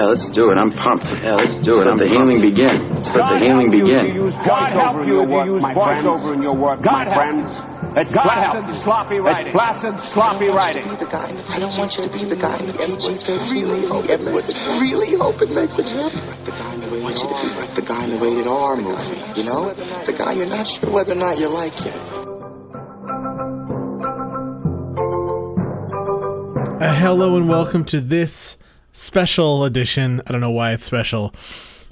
Yeah, let's do it. I'm pumped. Yeah, let's do it. Let the healing begin. Let the healing begin. God help you if you use voiceover in your work, my friends. It's placid, sloppy writing. It's placid, sloppy writing. Be the guy. I don't want you to be the guy that everyone's really hoping everyone's really hoping makes it happen. Like the guy in the rated R. Like the guy in the rated R movie. You know, the guy you're not sure whether or not you like yet. Uh, hello and welcome to this special edition. I don't know why it's special,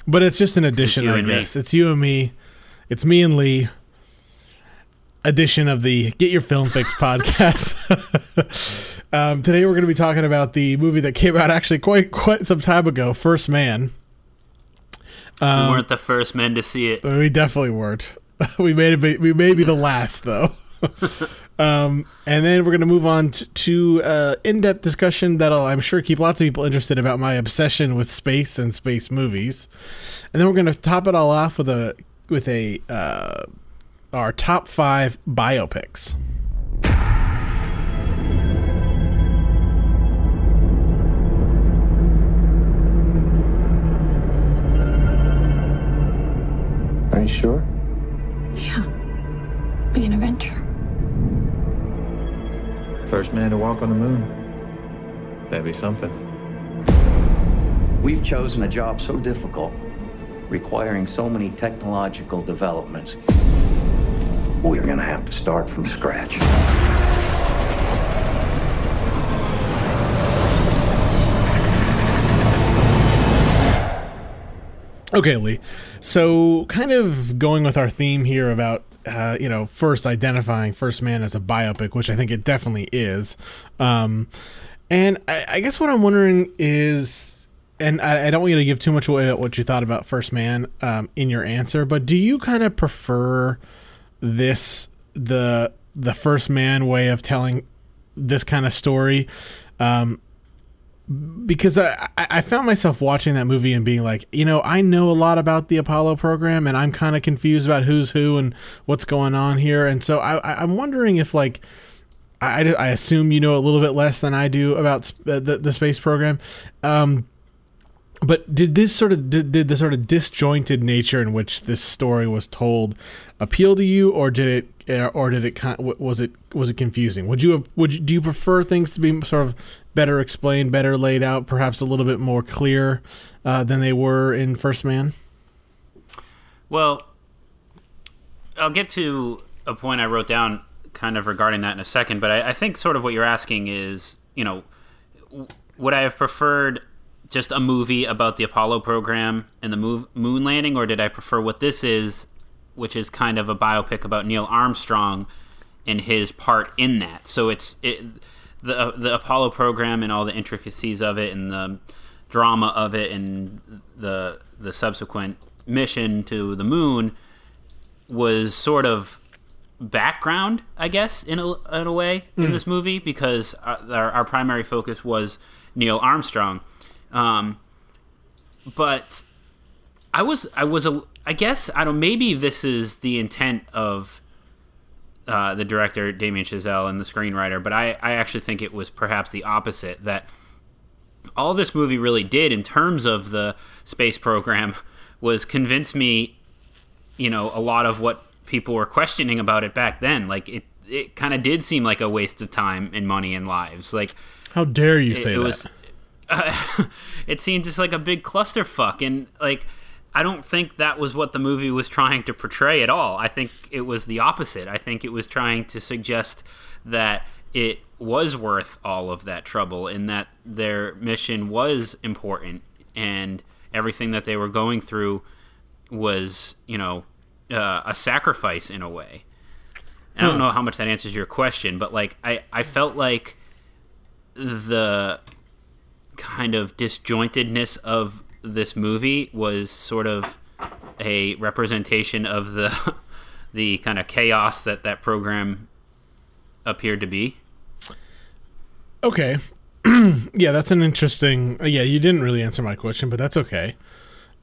but it's just an edition, I and me. It's you and me. It's me and Lee. Edition of the Get Your Film Fix podcast. um, today we're going to be talking about the movie that came out actually quite quite some time ago, First Man. we weren't the first men to see it. We definitely weren't. we may be, we may be the last though. Um, and then we're gonna move on to, to uh, in-depth discussion that'll I'm sure keep lots of people interested about my obsession with space and space movies. And then we're gonna top it all off with a with a uh, our top five biopics. Are you sure? Yeah. Be an adventure. First man to walk on the moon. That'd be something. We've chosen a job so difficult, requiring so many technological developments. We're gonna have to start from scratch. Okay, Lee. So, kind of going with our theme here about, uh, you know, first identifying First Man as a biopic, which I think it definitely is. Um, and I, I guess what I'm wondering is, and I, I don't want you to give too much away about what you thought about First Man um, in your answer, but do you kind of prefer this the the First Man way of telling this kind of story? Um, because I, I found myself watching that movie and being like, you know, I know a lot about the Apollo program and I'm kind of confused about who's who and what's going on here. And so I, I'm wondering if, like, I, I assume you know a little bit less than I do about uh, the, the space program. Um, but did this sort of did, did the sort of disjointed nature in which this story was told appeal to you, or did it, uh, or did it was it was it confusing? Would you have, would you, do you prefer things to be sort of better explained, better laid out, perhaps a little bit more clear uh, than they were in First Man? Well, I'll get to a point I wrote down kind of regarding that in a second, but I, I think sort of what you're asking is, you know, would I have preferred just a movie about the Apollo program and the move, moon landing, or did I prefer what this is, which is kind of a biopic about Neil Armstrong and his part in that? So it's it, the the Apollo program and all the intricacies of it and the drama of it and the the subsequent mission to the moon was sort of background, I guess, in a, in a way, in hmm. this movie because our, our, our primary focus was Neil Armstrong. Um, but I was, I was, a, I guess, I don't. Maybe this is the intent of uh, the director Damien Chazelle and the screenwriter, but I, I actually think it was perhaps the opposite. That all this movie really did in terms of the space program was convince me, you know, a lot of what people were questioning about it back then. Like it, it kind of did seem like a waste of time and money and lives. Like How dare you it, say it that? was uh, it seemed just like a big clusterfuck and like i don't think that was what the movie was trying to portray at all. I think it was the opposite. I think it was trying to suggest that it was worth all of that trouble and that their mission was important and everything that they were going through was you know uh, a sacrifice in a way. I don't know how much that answers your question, but like I, I felt like the kind of disjointedness of this movie was sort of a representation of the the kind of chaos that that program appeared to be. Okay. yeah, that's an interesting. Yeah, you didn't really answer my question, but that's okay.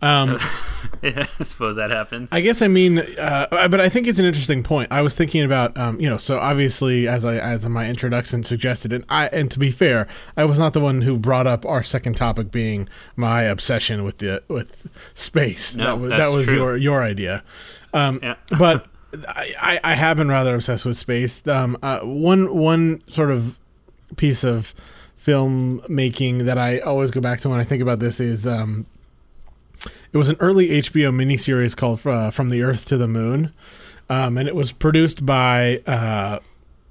Um, yeah, I suppose that happens. I guess I mean, uh, but I think it's an interesting point. I was thinking about, um, you know, so obviously, as I as my introduction suggested, and I and to be fair, I was not the one who brought up our second topic being my obsession with the with space. No, that was that was your your idea. Um, Yeah. but I, I I have been rather obsessed with space. Um, uh, one one sort of piece of filmmaking that I always go back to when I think about this is um, it was an early HBO miniseries called uh, From the Earth to the Moon, um, and it was produced by uh,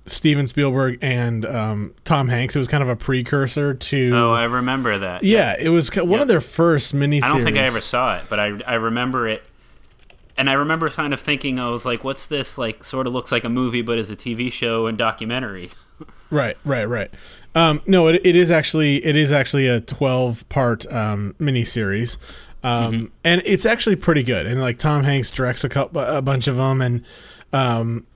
Steven Spielberg and um, Tom Hanks. It was kind of a precursor to. oh, I remember that. yeah, it was one of their first miniseries. I don't think I ever saw it, but I I remember it, and I remember kind of thinking I was like, "What's this?" Like, sort of looks like a movie, but is a TV show and documentary. Right, right, right. Um, no, it, it is actually it is actually a twelve part um, miniseries, um, and it's actually pretty good. And like Tom Hanks directs a couple, a bunch of them, and um,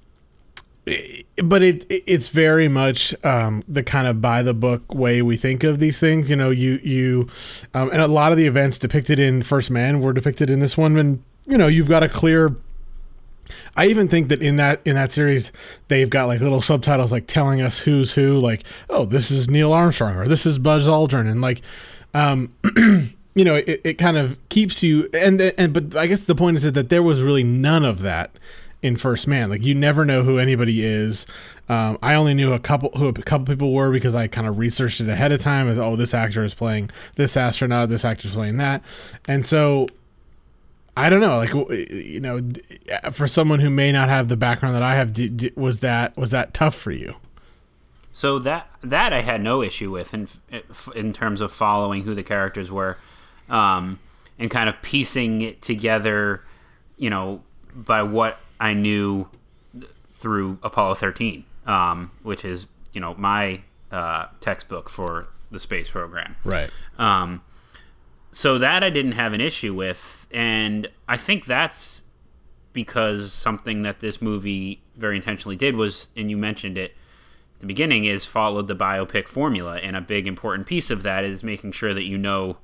but it it- it's very much um, the kind of by the book way we think of these things. You know, you you um, and a lot of the events depicted in First Man were depicted in this one, and you know you've got a clear I even think that in that in that series they've got like little subtitles like telling us who's who, like oh this is Neil Armstrong or this is Buzz Aldrin, and like um, you know it, it kind of keeps you and and but I guess the point is that there was really none of that in First Man. Like you never know who anybody is. Um, I only knew a couple who a couple people were because I kind of researched it ahead of time. As oh this actor is playing this astronaut, this actor is playing that, and so I don't know, like you know, for someone who may not have the background that I have, was that was that tough for you? So that that I had no issue with in in terms of following who the characters were, um, and kind of piecing it together, you know, by what I knew through Apollo thirteen, um, which is you know my uh, textbook for the space program. Right. Um, so that I didn't have an issue with, and I think that's because something that this movie very intentionally did was, and you mentioned it the beginning, is followed the biopic formula, and a big important piece of that is making sure that you know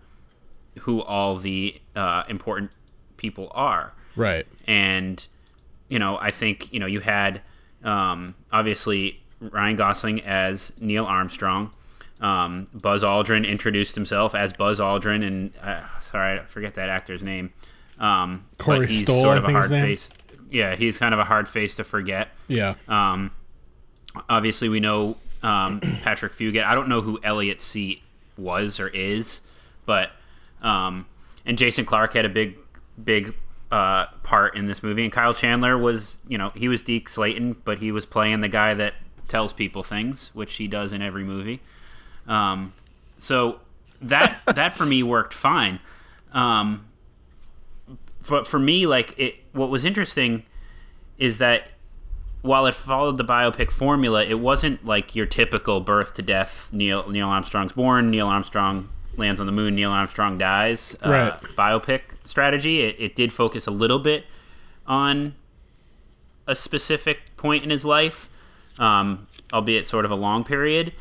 who all the uh, important people are Right. and you know i think you know you had um, obviously ryan gosling as neil armstrong um, buzz aldrin introduced himself as buzz aldrin and uh, sorry i forget that actor's name um, Corey he's Stoll, sort I of a think his hard face yeah he's kind of a hard face to forget Yeah. um, obviously, we know um, Patrick Fugit. I don't know who Elliot Seat was or is, but um, and Jason Clarke had a big, big uh, part in this movie. And Kyle Chandler was, you know, he was Deke Slayton, but he was playing the guy that tells people things, which he does in every movie. Um, so that that for me worked fine. Um, but for me, like it, what was interesting is that while it followed the biopic formula, it wasn't like your typical birth to death. Neil Neil Armstrong's born. Neil Armstrong lands on the moon. Neil Armstrong dies. Uh, Right. biopic strategy. It, it did focus a little bit on a specific point in his life, um, albeit sort of a long period.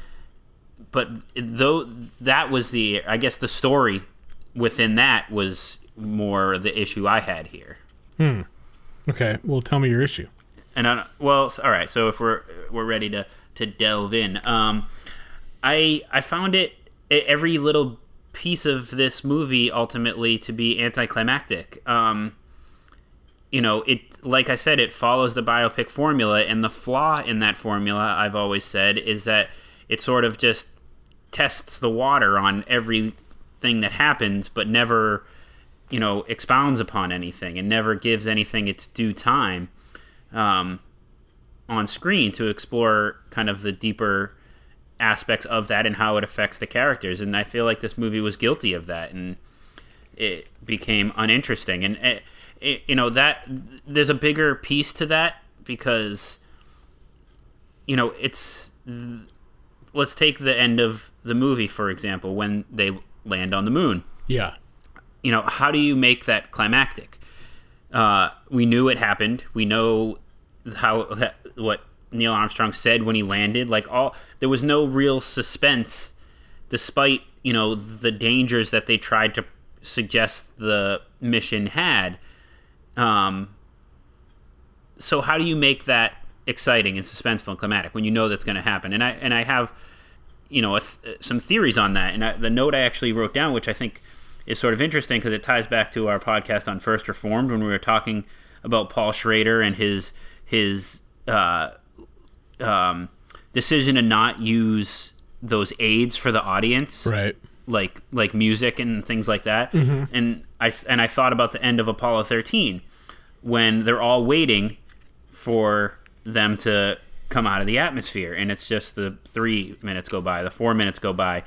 But though that was the, I guess the story within that was more the issue I had here. Hmm. Okay. Well, tell me your issue. And I, well, all right. So if we're we're ready to to delve in, um, I I found it every little piece of this movie ultimately to be anticlimactic. Um, you know, it like I said, it follows the biopic formula, and the flaw in that formula, I've always said, is that it sort of just tests the water on everything that happens, but never, you know, expounds upon anything and never gives anything its due time um, on screen to explore kind of the deeper aspects of that and how it affects the characters. And I feel like this movie was guilty of that, and it became uninteresting. And it, it, you know that there's a bigger piece to that because you know it's let's take the end of the movie for example when they land on the moon Yeah. you know, how do you make that climactic? Uh, we knew it happened. We know how that, what Neil Armstrong said when he landed. Like all, there was no real suspense, despite you know the dangers that they tried to suggest the mission had. Um, so how do you make that exciting and suspenseful and climatic when you know that's going to happen? And I and I have, you know, th- some theories on that. And I, the note I actually wrote down, which I think is sort of interesting because it ties back to our podcast on First Reformed when we were talking about Paul Schrader and his his uh, um, decision to not use those aids for the audience, right? Like like music and things like that. Mm-hmm. And I and I thought about the end of Apollo 13 when they're all waiting for them to come out of the atmosphere, and it's just the three minutes go by, the four minutes go by.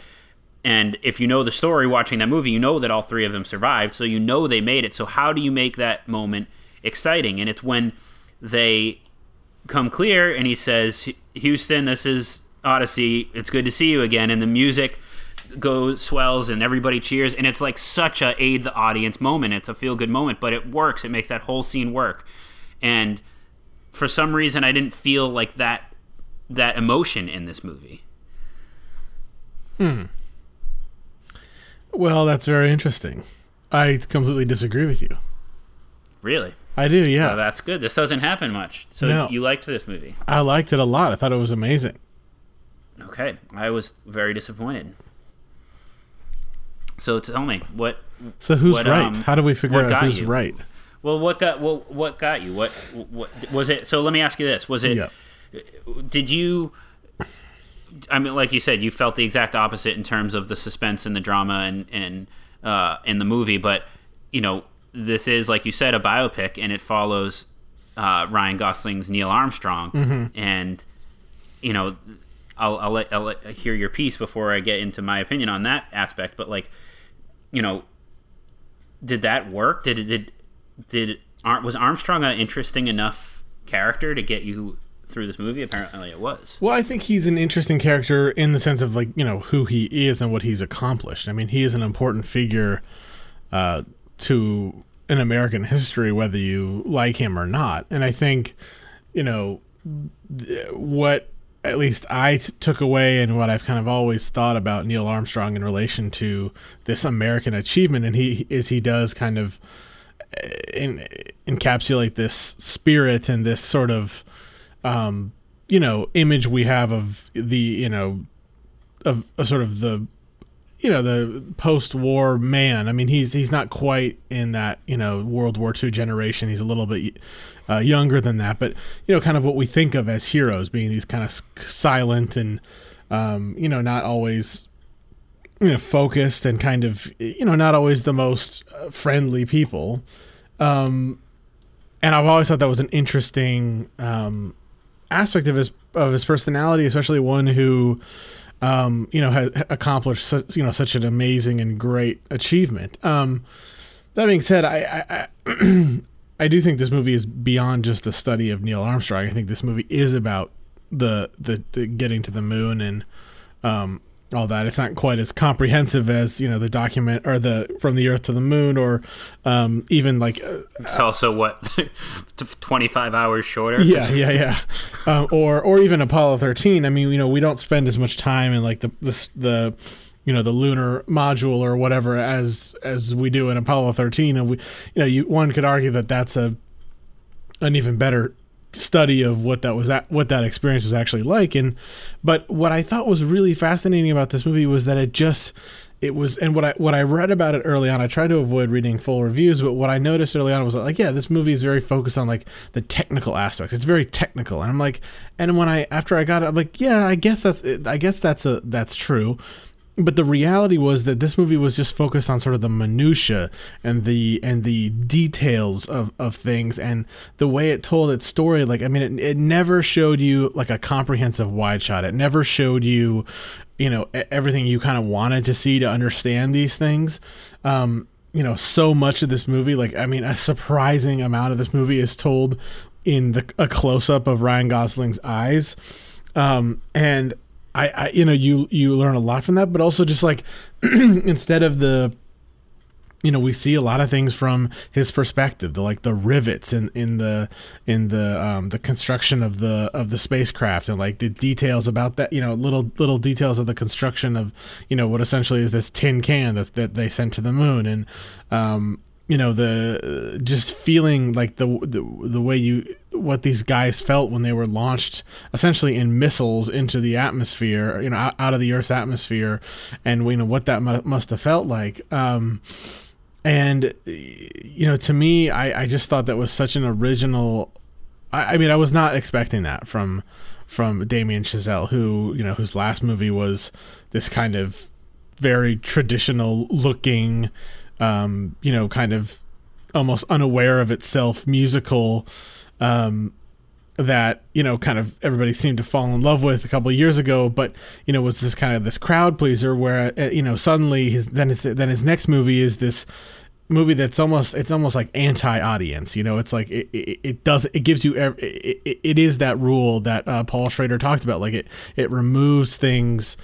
And if you know the story watching that movie, you know that all three of them survived, so you know they made it. So how do you make that moment exciting? And it's when they come clear and he says, Houston, this is Odyssey. It's good to see you again. And the music goes swells and everybody cheers. And it's like such a aid the audience moment. It's a feel good moment but it works. It makes that whole scene work. And for some reason i didn't feel like that that emotion in this movie. Hmm. Well that's very interesting. I completely disagree with you. Really i do yeah well, that's good this doesn't happen much so No. you liked this movie i liked it a lot i thought it was amazing okay i was very disappointed so tell me what. So who's what, right? um, How do we figure out who's you? right? Well, what got well, what got you? What what was it? So let me ask you this: Was it? Yeah. Did you? I mean, like you said, you felt the exact opposite in terms of the suspense and the drama and and uh, in the movie. But you know, this is like you said, a biopic, and it follows uh, Ryan Gosling's Neil Armstrong, Mhm. and you know, I'll, I'll let I'll let hear your piece before I get into my opinion on that aspect. But like, you know, did that work? Did it did did Ar- was Armstrong an interesting enough character to get you through this movie? Apparently, it was. Well, I think he's an interesting character in the sense of like you know who he is and what he's accomplished. I mean, he is an important figure uh, to in American history, whether you like him or not. And I think you know what at least I t- took away and what I've kind of always thought about Neil Armstrong in relation to this American achievement, and he is he does kind of uh, in, encapsulate this spirit and this sort of um, you know image we have of the you know of, of sort of the you know the post-war man. I mean, he's he's not quite in that you know World War II generation. He's a little bit uh, younger than that, but you know, kind of what we think of as heroes, being these kind of silent and um, you know not always you know focused and kind of you know not always the most uh, friendly people. Um, and I've always thought that was an interesting um, aspect of his of his personality, especially one who um, you know has accomplished such, you know such an amazing and great achievement. Um, that being said, I I, I, I do think this movie is beyond just a study of Neil Armstrong. I think this movie is about the the, the getting to the moon and um, all that. It's not quite as comprehensive as you know the document or the from the Earth to the Moon or um, even like uh, It's also what twenty five hours shorter. yeah, yeah, yeah. Um, or or even Apollo 13. I mean, you know, we don't spend as much time in like the the, the you know the lunar module or whatever as as we do in Apollo 13 and we you know you one could argue that that's a an even better study of what that was at, what that experience was actually like. And but what I thought was really fascinating about this movie was that it just it was and what I what I read about it early on I tried to avoid reading full reviews but what I noticed early on was like yeah this movie is very focused on like the technical aspects. It's very technical. And I'm like and when I after I got it I'm like yeah I guess that's I guess that's a that's true but the reality was that this movie was just focused on sort of the minutia and the and the details of, of things and the way it told its story. Like i mean it, it never showed you like a comprehensive wide shot. It never showed you you know everything you kind of wanted to see to understand these things. Um you know so much of this movie like i mean a surprising amount of this movie is told in the a close-up of ryan gosling's eyes. Um and I, I you know you you learn a lot from that but also just like instead of the you know we see a lot of things from his perspective the like the rivets in in the in the um the construction of the of the spacecraft and like the details about that you know little little details of the construction of you know what essentially is this tin can that that they sent to the moon. And um you know the just feeling like the, the the way you what these guys felt when they were launched essentially in missiles into the atmosphere you know out, out of the earth's atmosphere and you know what that mu- must have felt like. Um and you know to me I, I just thought that was such an original I, I mean i was not expecting that from from damien chazelle who you know whose last movie was this kind of very traditional looking um you know kind of almost unaware of itself musical um that you know kind of everybody seemed to fall in love with a couple years ago but you know was this kind of this crowd pleaser where uh, you know suddenly his then his then his next movie is this movie that's almost it's almost like anti-audience you know it's like it, it, it does it gives you it, it, it is that rule that uh, paul schrader talked about like it it removes things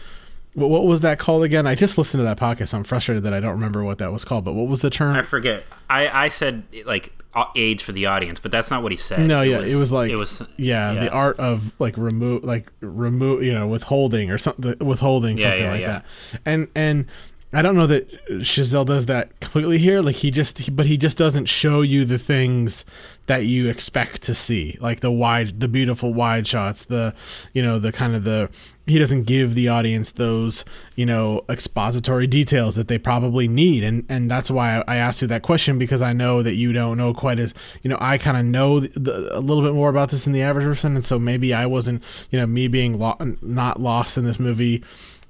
what, what was that called again i just listened to that podcast so i'm frustrated that i don't remember what that was called but what was the term I forget. I, I said like aids for the audience, but that's not what he said. no yeah it was like it was yeah, the art of like remove like remove you know withholding or something withholding Yeah, something yeah, like yeah. that and and I don't know that Chazelle does that completely here. Like he just, but he just doesn't show you the things that you expect to see, like the wide, the beautiful wide shots, the, you know, the kind of the. He doesn't give the audience those, you know, expository details that they probably need, and and that's why I, I asked you that question because I know that you don't know quite as, you know, I kind of know the, the, a little bit more about this than the average person, and so maybe I wasn't, you know, me being lo- not lost in this movie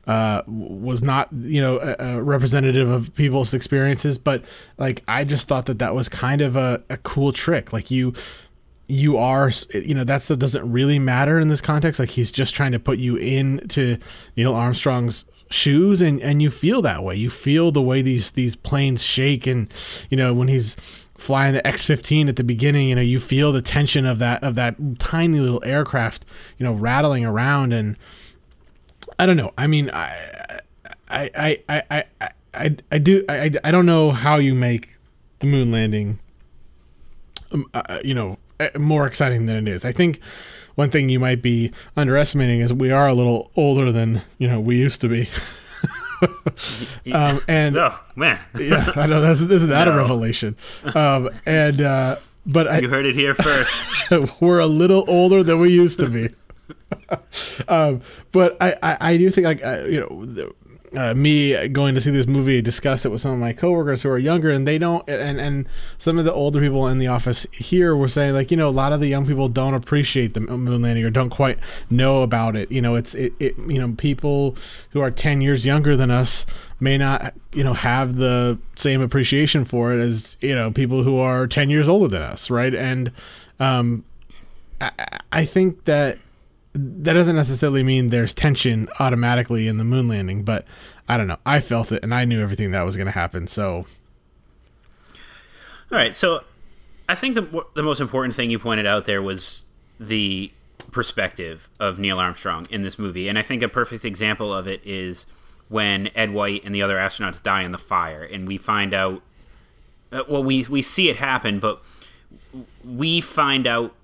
uh, was not you know a, a representative of people's experiences but like i just thought that that was kind of a, a cool trick. Like you you are you know that's that doesn't really matter in this context. Like he's just trying to put you into neil armstrong's shoes and and you feel that way. You feel the way these these planes shake and you know when he's flying the X-15 at the beginning you know you feel the tension of that of that tiny little aircraft you know rattling around and I don't know. I mean, I, I, I, I, I, I, I do. I, I don't know how you make the moon landing, um, uh, you know, uh, more exciting than it is. I think one thing you might be underestimating is we are a little older than you know we used to be. um, and oh man, yeah, I know that's isn't that No. a revelation? Um, and uh, but I, you heard it here first. we're a little older than we used to be. um, but I, I, I do think like uh, you know the- uh, me going to see this movie discuss it with some of my coworkers who are younger and they don't and and some of the older people in the office here were saying like you know a lot of the young people don't appreciate the moon landing or don't quite know about it. You know it's it, it you know people who are 10 years younger than us may not you know have the same appreciation for it as you know people who are 10 years older than us right? And um I, I think that that doesn't necessarily mean there's tension automatically in the moon landing, but I don't know. I felt it and I knew everything that was going to happen. So, All right, so I think the the most important thing you pointed out there was the perspective of Neil Armstrong in this movie, and I think a perfect example of it is when Ed White and the other astronauts die in the fire, and we find out. uh, Well, we we see it happen, but we find out,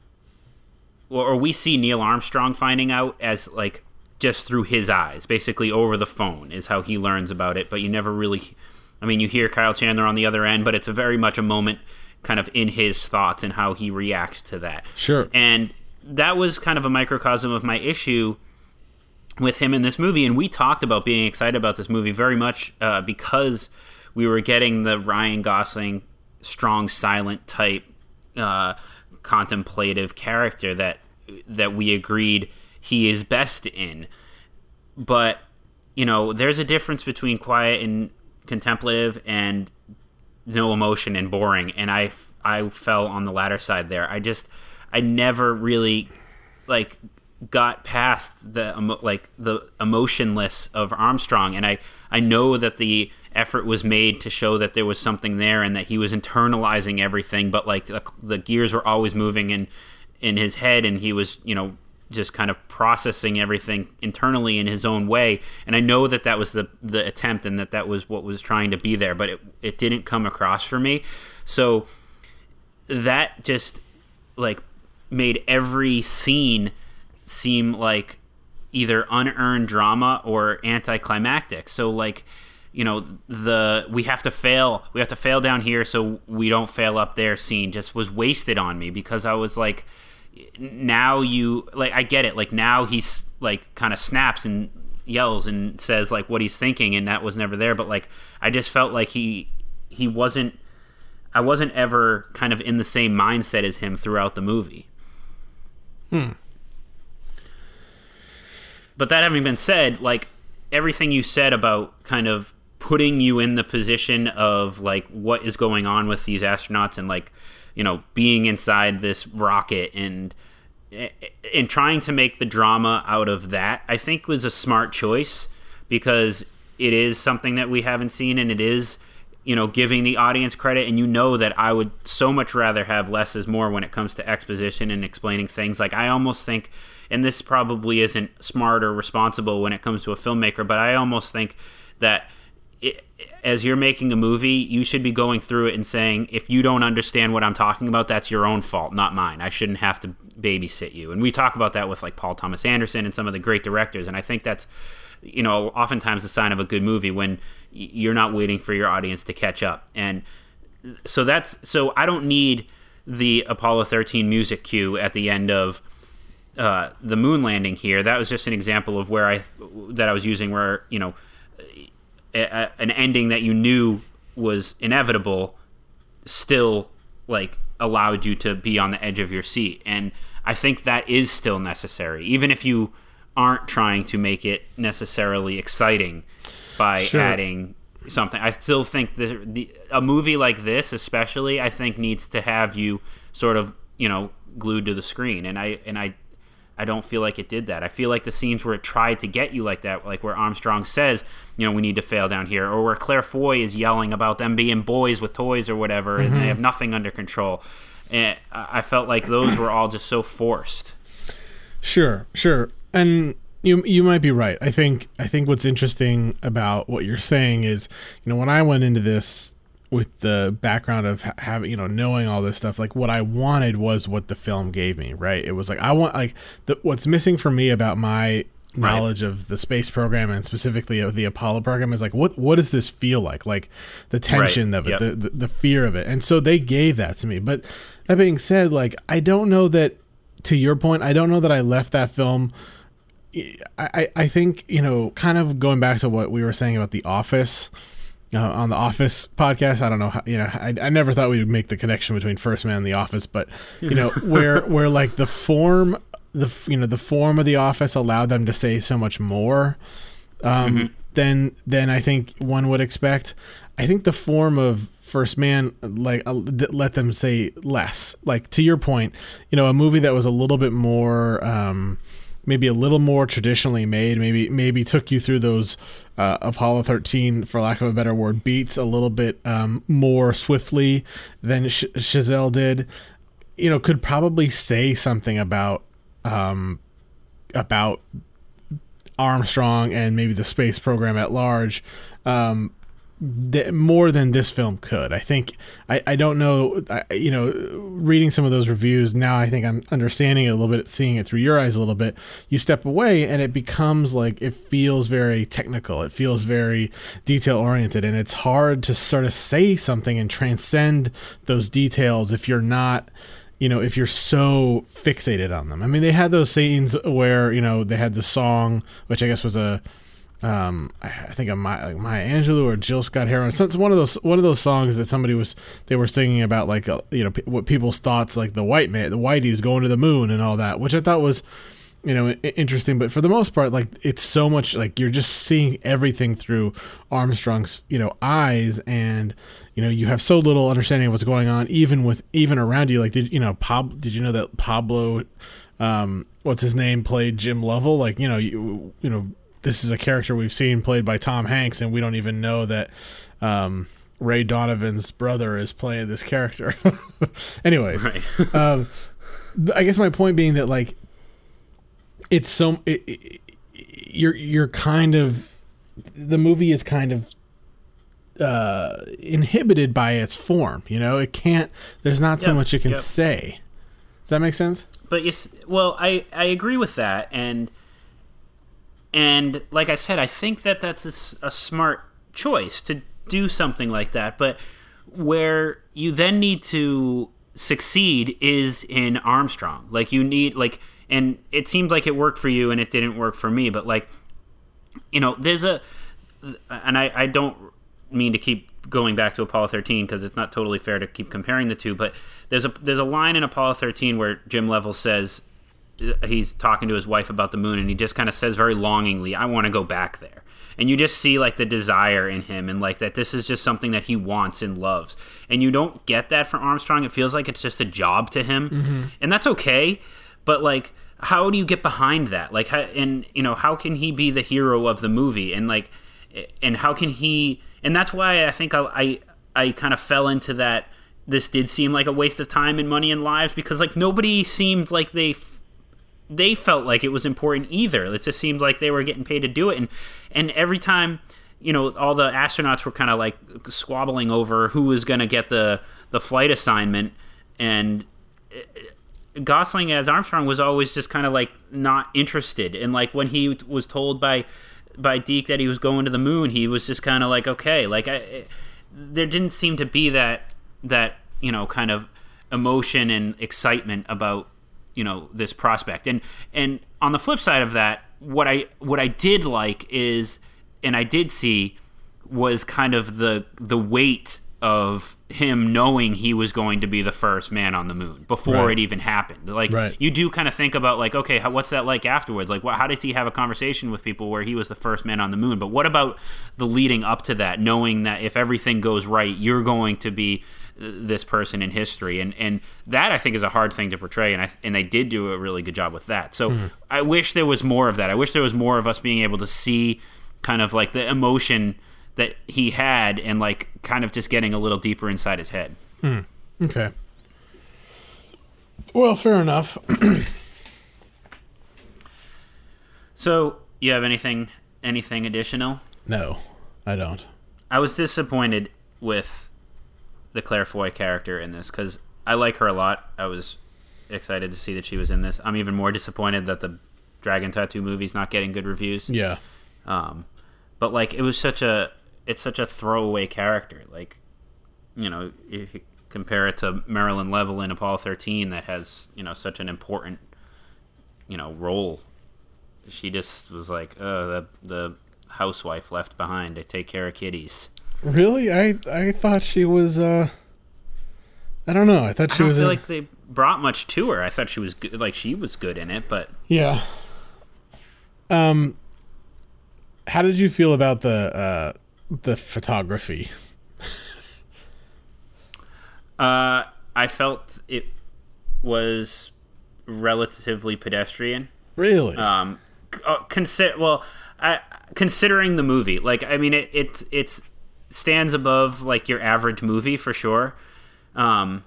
or we see Neil Armstrong finding out as like just through his eyes, basically over the phone, is how he learns about it. But you never really, I mean, you hear Kyle Chandler on the other end, but it's a very much a moment kind of in his thoughts and how he reacts to that. Sure. And that was kind of a microcosm of my issue with him in this movie. And we talked about being excited about this movie very much uh, because we were getting the Ryan Gosling strong, silent type, uh, contemplative character that that we agreed he is best in. But you know, there's a difference between quiet and contemplative and no emotion and boring and I I fell on the latter side there. I just I never really like got past the like the emotionless of Armstrong and I I know that the effort was made to show that there was something there and that he was internalizing everything but like the, the gears were always moving in in his head and he was you know just kind of processing everything internally in his own way. And I know that that was the the attempt and that that was what was trying to be there, but it it didn't come across for me. So that just like made every scene seem like either unearned drama or anticlimactic. So like you know the we have to fail we have to fail down here so we don't fail up there scene just was wasted on me because I was like now you like I get it like now he's like kind of snaps and yells and says like what he's thinking and that was never there but like I just felt like he he wasn't I wasn't ever kind of in the same mindset as him throughout the movie. Hmm. But that having been said, like everything you said about kind of putting you in the position of like what is going on with these astronauts and like you know being inside this rocket and eh, eh, and trying to make the drama out of that i think was a smart choice because it is something that we haven't seen and it is you know giving the audience credit. And you know that i would so much rather have less is more when it comes to exposition and explaining things. Like i almost think and this probably isn't smart or responsible when it comes to a filmmaker but i almost think that it, as you're making a movie, you should be going through it and saying, if you don't understand what I'm talking about, that's your own fault, not mine. I shouldn't have to babysit you. And we talk about that with like Paul Thomas Anderson and some of the great directors. And I think that's, you know, oftentimes a sign of a good movie when you're not waiting for your audience to catch up. And so that's, so I don't need the Apollo 13 music cue at the end of uh, the moon landing here. That was just an example of where I, that I was using where, you know, a, an ending that you knew was inevitable still like allowed you to be on the edge of your seat and i think that is still necessary even if you aren't trying to make it necessarily exciting by sure. adding something i still think the, the a movie like this especially i think needs to have you sort of you know glued to the screen and i and i I don't feel like it did that. I feel like the scenes where it tried to get you like that, like where Armstrong says, you know, we need to fail down here, or where Claire Foy is yelling about them being boys with toys or whatever, mm-hmm. and they mm-hmm. have nothing under control. And I felt like those were all just so forced. Sure, sure, and you you might be right. I think I think what's interesting about what you're saying is, you know, when I went into this with the background of having you know knowing all this stuff like what i wanted was what the film gave me right it was like i want like the, what's missing for me about my knowledge right. of the space program and specifically of the apollo program is like what what does this feel like like the tension right. of it yep. the, the, the fear of it and so they gave that to me but that being said like i don't know that to your point i don't know that i left that film I, I think you know kind of going back to what we were saying about the office uh, on the Office podcast. I don't know, how, you know, I, I never thought we would make the connection between First Man and The Office, but you know, where where like the form, the you know, the form of The Office allowed them to say so much more um, mm-hmm. than than I think one would expect. I think the form of First Man like uh, let them say less. Like to your point, you know, a movie that was a little bit more. Um, maybe a little more traditionally made. Maybe maybe took you through those uh, Apollo 13, for lack of a better word, beats a little bit um, more swiftly than Sh- Chazelle did. You know, could probably say something about um, about Armstrong and maybe the space program at large. Um, th- more than this film could. I think I, I don't know. I, you know, reading some of those reviews now, I think I'm understanding it a little bit, seeing it through your eyes a little bit. You step away, and it becomes like it feels very technical. It feels very detail oriented, and it's hard to sort of say something and transcend those details if you're not you know, if you're so fixated on them. I mean, they had those scenes where, you know, they had the song, which I guess was a um, I think of my like Maya Angelou or Gil Scott Heron. It's one of those one of those songs that somebody was they were singing about like uh, you know p- what people's thoughts like the white man, the whitey's going to the moon and all that, which I thought was you know interesting. But for the most part, like it's so much like you're just seeing everything through Armstrong's you know eyes, and you know you have so little understanding of what's going on, even with even around you. Like did you know Pab? Did you know that Pablo? Um, what's his name played Jim Lovell? Like you know you you know this is a character we've seen played by Tom Hanks, and we don't even know that um, Ray Donovan's brother is playing this character. Anyways, right. um, I guess my point being that like it's so it, it, you're you're kind of the movie is kind of uh inhibited by its form you know it can't there's not so Yep, much it can yep. say does that make sense but yes well i i agree with that and and like i said i think that that's a smart choice to do something like that but where you then need to succeed is in armstrong like you need like and it seems like it worked for you and it didn't work for me but like you know there's a and i i don't mean to keep going back to Apollo 13 because it's not totally fair to keep comparing the two. But there's a there's a line in Apollo 13 where Jim Lovell says he's talking to his wife about the moon, and he just kind of says very longingly, "I want to go back there." And you just see like the desire in him, and like that this is just something that he wants and loves. And you don't get that from Armstrong. It feels like it's just a job to him, mm-hmm. and that's okay. But like, how do you get behind that? Like, how, and you know, how can he be the hero of the movie? And like, and how can he and that's why i think i i, I kind of fell into that this did seem like a waste of time and money and lives because like nobody seemed like they they felt like it was important either. It just seemed like they were getting paid to do it. And and every time you know all the astronauts were kind of like squabbling over who was going to get the the flight assignment. And uh, Gosling as Armstrong was always just kind of like not interested, and like when he was told by by Deke that he was going to the moon, he was just kind of like, okay, like I, eh, there didn't seem to be that that you know kind of emotion and excitement about you know this prospect, and and on the flip side of that, what I what I did like is, and I did see was kind of the the weight of him knowing he was going to be the first man on the moon before Right. it even happened. Like Right. you do kind of think about like, okay, how, what's that like afterwards? Like, what, how does he have a conversation with people where he was the first man on the moon? But what about the leading up to that, knowing that if everything goes right, you're going to be this person in history, and and that I think is a hard thing to portray, and I and they did do a really good job with that. So I wish there was more of that. I wish there was more of us being able to see kind of like the emotion that he had and like kind of just getting a little deeper inside his head. Mm. okay well fair enough So, you have anything anything additional? no i don't I was disappointed with the Claire Foy character in this cuz I like her a lot. I was excited to see that she was in this. I'm even more disappointed that the Dragon Tattoo movie's not getting good reviews. yeah Um, but like it was such a it's such a throwaway character. Like you know, if you compare it to Marilyn Lovell in Apollo 13, that has you know such an important you know role. She just was like, uh, the the housewife left behind to take care of kitties. Really i i thought she was uh i don't know i thought I she don't was feel a- like they brought much to her. I thought she was good, like she was good in it, but Yeah. Um how did you feel about the uh the photography? uh, I felt it was relatively pedestrian. Really? um uh, consider well I, considering the movie like i mean it it it's stands above like your average movie for sure. Um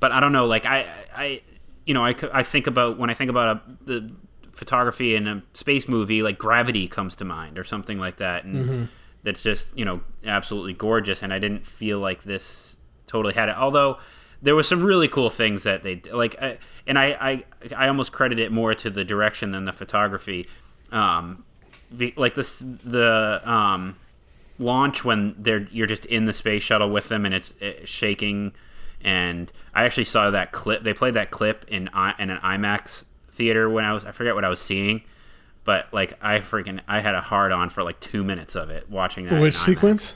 but i don't know like i i you know I, I think about when i think about a, the photography in a space movie like gravity comes to mind or something like that. And that's just you know absolutely gorgeous. And i didn't feel like this totally had it. Although there was some really cool things that they like I, and I, I i almost credit it more to the direction than the photography. Um the, like this the um launch when they're you're just in the space shuttle with them and it's, it's shaking and i actually saw that clip they played that clip in in an imax theater when i was i forget what i was seeing but like i freaking i had a hard on for like two minutes of it watching that Which sequence?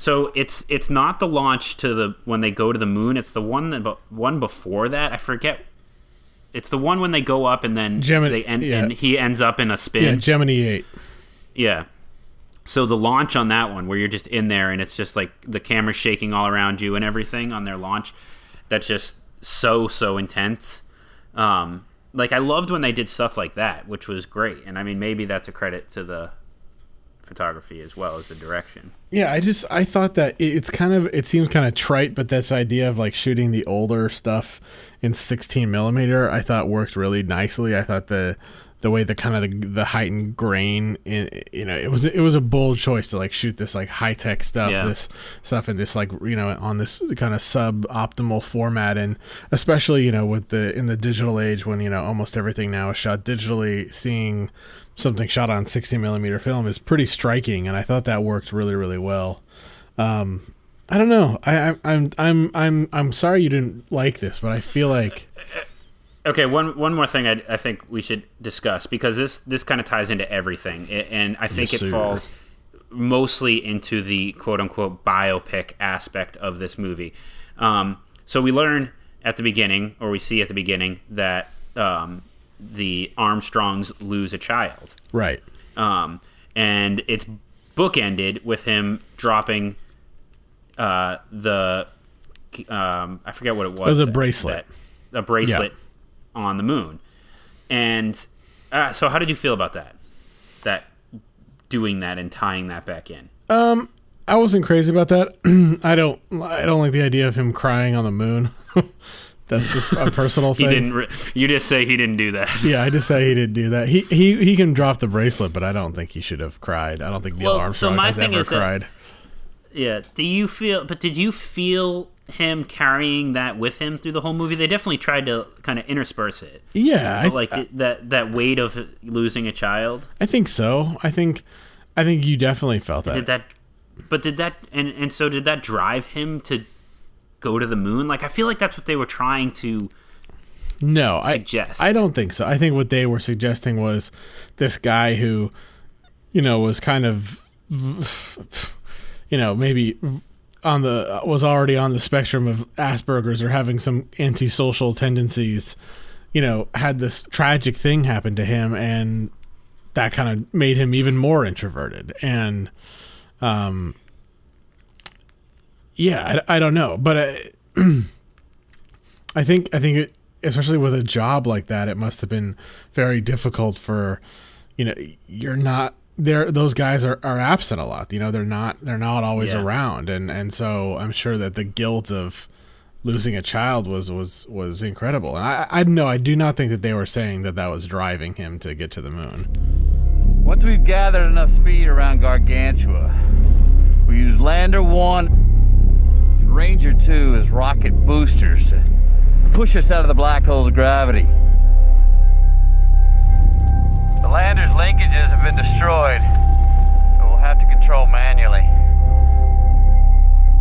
So it's it's not the launch to the when they go to the moon. It's the one that one before that. I forget. It's the one when they go up and then Gemini- they end, yeah. and he ends up in a spin. Yeah. Gemini 8. Yeah. So the launch on that one, where you're just in there and it's just like the camera's shaking all around you and everything on their launch, that's just so so intense. Um, like I loved when they did stuff like that, which was great. And I mean, maybe that's a credit to the photography as well as the direction. Yeah, I just I thought that it's kind of it seems kind of trite, but this idea of like shooting the older stuff in 16 millimeter, I thought worked really nicely. I thought the the way the kind of the, the heightened grain in, you know it was it was a bold choice to like shoot this like high tech stuff Yeah. this stuff in this like you know on this kind of sub optimal format. And especially you know with the in the digital age when you know almost everything now is shot digitally seeing something shot on 60 millimeter film is pretty striking. And I thought that worked really really well. Um I don't know. I, I I'm I'm I'm I'm sorry you didn't like this but I feel like Okay, one one more thing I, I think we should discuss because this this kind of ties into everything, and I think Yes, it falls mostly into the quote unquote biopic aspect of this movie. Um, so we learn at the beginning, or we see at the beginning, that um, the Armstrongs lose a child, right um, and it's bookended with him dropping uh, the um, I forget what it was. was a bracelet. that- a bracelet on the moon. And uh, so, how did you feel about that? That doing that and tying that back in. Um, I wasn't crazy about that. I don't. I don't like the idea of him crying on the moon. That's just a personal He thing. didn't. Re- you just say he didn't do that. Yeah, I just say he didn't do that. He he he can drop the bracelet, but I don't think he should have cried. I don't think Neil Well, so Armstrong my has thing ever is that- cried. Yeah. Do you feel? But did you feel him carrying that with him through the whole movie? They definitely tried to kind of intersperse it. yeah, I, But like it- that that weight of losing a child. I think so. I think I think you definitely felt that. Did that? But did that? And and so did that drive him to go to the moon? Like I feel like that's what they were trying to. no, suggest. I I don't think so. I think what they were suggesting was this guy who, you know, was kind of, you know, maybe on the was already on the spectrum of Asperger's or having some antisocial tendencies. You know, had this tragic thing happen to him, and that kind of made him even more introverted. And, um, yeah, I, I don't know, but I, I think I think it, especially with a job like that, it must have been very difficult for, you know, you're not there. Those guys are, are absent a lot. You know, they're not they're not always Yeah. around, and and so I'm sure that the guilt of losing a child was was was incredible. And I I know I do not think that they were saying that that was driving him to get to the moon. Once we've gathered enough speed around Gargantua, we use Lander 1 and Ranger 2 as rocket boosters to push us out of the black hole's gravity. The Lander's linkages have been destroyed, so we'll have to control manually.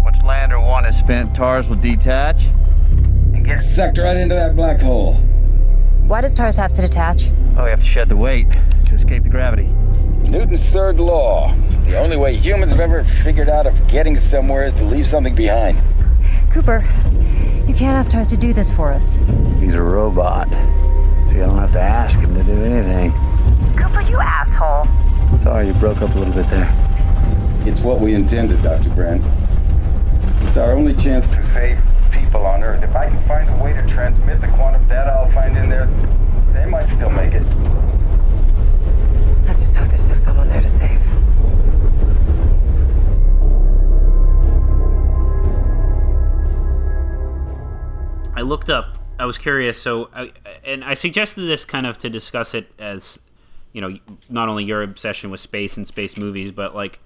Once Lander 1 is spent, TARS will detach and get. Sucked right into that black hole. Why does TARS have to detach? Oh, we have to shed the weight to escape the gravity. Newton's third law. The only way humans have ever figured out of getting somewhere is to leave something behind. Cooper, you can't ask TARS to do this for us. He's a robot. See, I don't have to ask him to do anything. Cooper, you asshole. Sorry, you broke up a little bit there. It's what we intended, Dr. Brand. It's our only chance to save people on Earth. If I can find a way to transmit the quantum data I'll find in there, they might still make it. Let's just hope there's still someone there to save. I looked up. I was curious. So, I, and I suggested this kind of to discuss it as, you know, not only your obsession with space and space movies, but like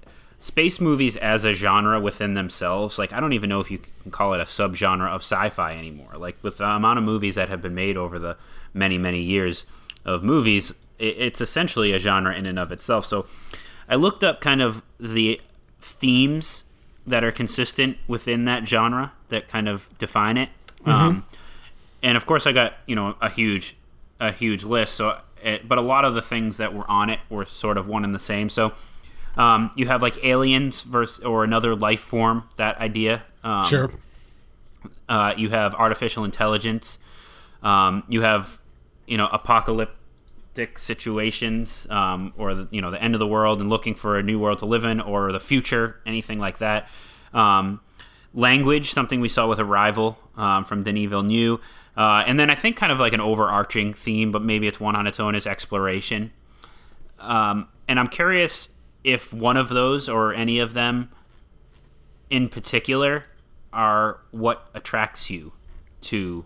space movies as a genre within themselves. Like, I don't even know if you can call it a subgenre of sci-fi anymore. Like, with the amount of movies that have been made over the many, many years of movies, it's essentially a genre in and of itself. So, I looked up kind of the themes that are consistent within that genre that kind of define it. Um, and of course, I got you know a huge, a huge list. So, it, but a lot of the things that were on it were sort of one and the same. So, um, you have like aliens versus or another life form. That idea. Um, Sure. uh, you have artificial intelligence. Um, you have, you know, apocalyptic situations, um, or the, you know, the end of the world and looking for a new world to live in, or the future, anything like that. Um, language, something we saw with Arrival um, from Denis Villeneuve, uh, and then I think kind of like an overarching theme, but maybe it's one on its own is exploration. Um, and I'm curious if one of those or any of them in particular are what attracts you to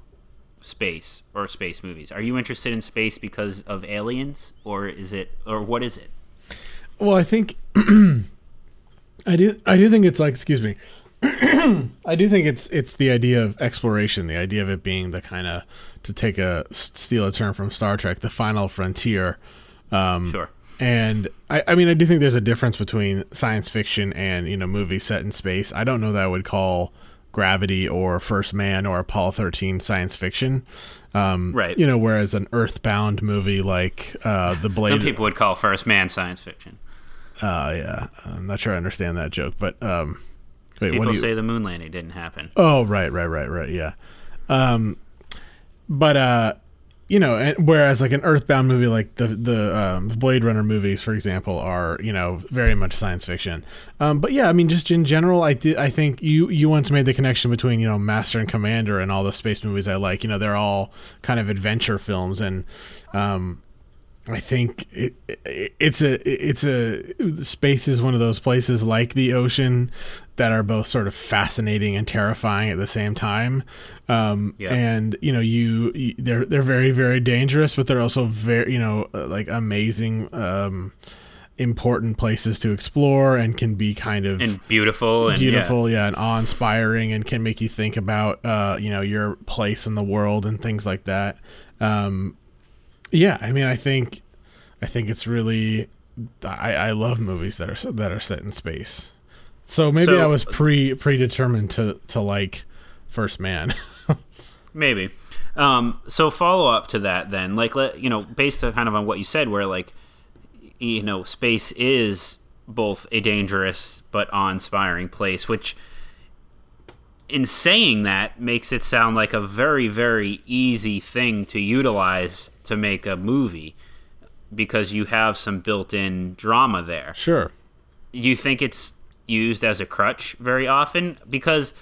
space or space movies? Are you interested in space because of aliens, or is it, or what is it? Well, I think I do. I do think it's like, excuse me. I do think it's it's the idea of exploration, the idea of it being the kind of to take a steal a term from Star Trek, the final frontier. Um, sure. And I, I mean, I do think there's a difference between science fiction and you know movies set in space. I don't know that I would call Gravity or First Man or Apollo 13 science fiction. Um, right. You know, whereas an Earthbound movie like uh, the Blade. Some people would call First Man science fiction. Uh, yeah, I'm not sure I understand that joke, but um, wait, people you... say the moon landing didn't happen. Oh, right, right, right, right. Yeah. Um, but uh, you know, whereas like an Earthbound movie, like the the um, Blade Runner movies, for example, are you know very much science fiction. Um, but yeah, I mean, just in general, I th- I think you you once made the connection between you know Master and Commander and all the space movies I like. You know, they're all kind of adventure films, and um, I think it, it, it's a it's a space is one of those places like the ocean that are both sort of fascinating and terrifying at the same time. Um, yeah. And you know, you, you, they're they're very very dangerous, but they're also very you know uh, like amazing. Um, important places to explore and can be kind of and beautiful and beautiful yeah, yeah and awe-inspiring and can make you think about uh you know your place in the world and things like that um yeah i mean i think i think it's really i i love movies that are that are set in space so maybe so, I was pre predetermined to to like First Man. maybe. Um, so follow up to that then, like let you know, based on kind of on what you said, where like you know, space is both a dangerous but awe-inspiring place, which in saying that makes it sound like a very very easy thing to utilize to make a movie because you have some built-in drama there. Sure. You think it's used as a crutch very often because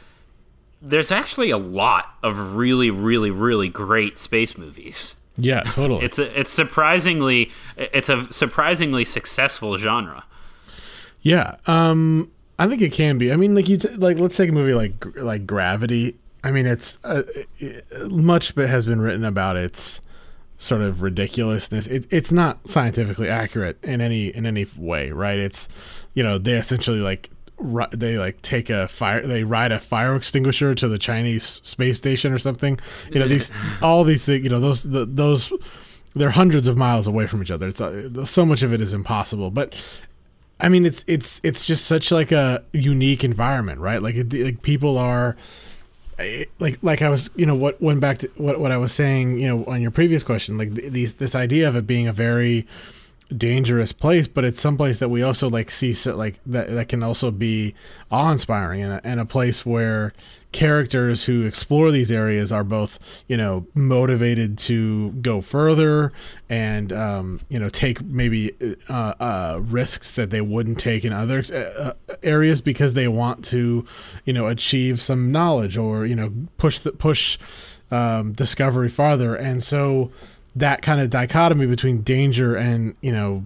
there's actually a lot of really, really, really great space movies. Yeah, totally. it's a, it's surprisingly it's a surprisingly successful genre. Yeah, um, I think it can be. I mean, like you t- like let's take a movie like like Gravity. I mean, it's uh, much but has been written about its sort of ridiculousness. It, it's not scientifically accurate in any in any way, right? It's you know they essentially like they like take a fire they ride a fire extinguisher to the chinese space station or something. You know these all these things you know those the, those they're hundreds of miles away from each other. It's uh, so much of it is impossible. But i mean it's it's it's just such like a unique environment right? Like, it, like people are like like I was you know what went back to what what I was saying you know on your previous question like these this idea of it being a very dangerous place, but it's someplace that we also like see so, like that that can also be awe inspiring and a, and a place where characters who explore these areas are both you know motivated to go further and um, you know take maybe uh, uh, risks that they wouldn't take in other uh, areas because they want to you know achieve some knowledge or you know push the push um, discovery farther. And so that kind of dichotomy between danger and you know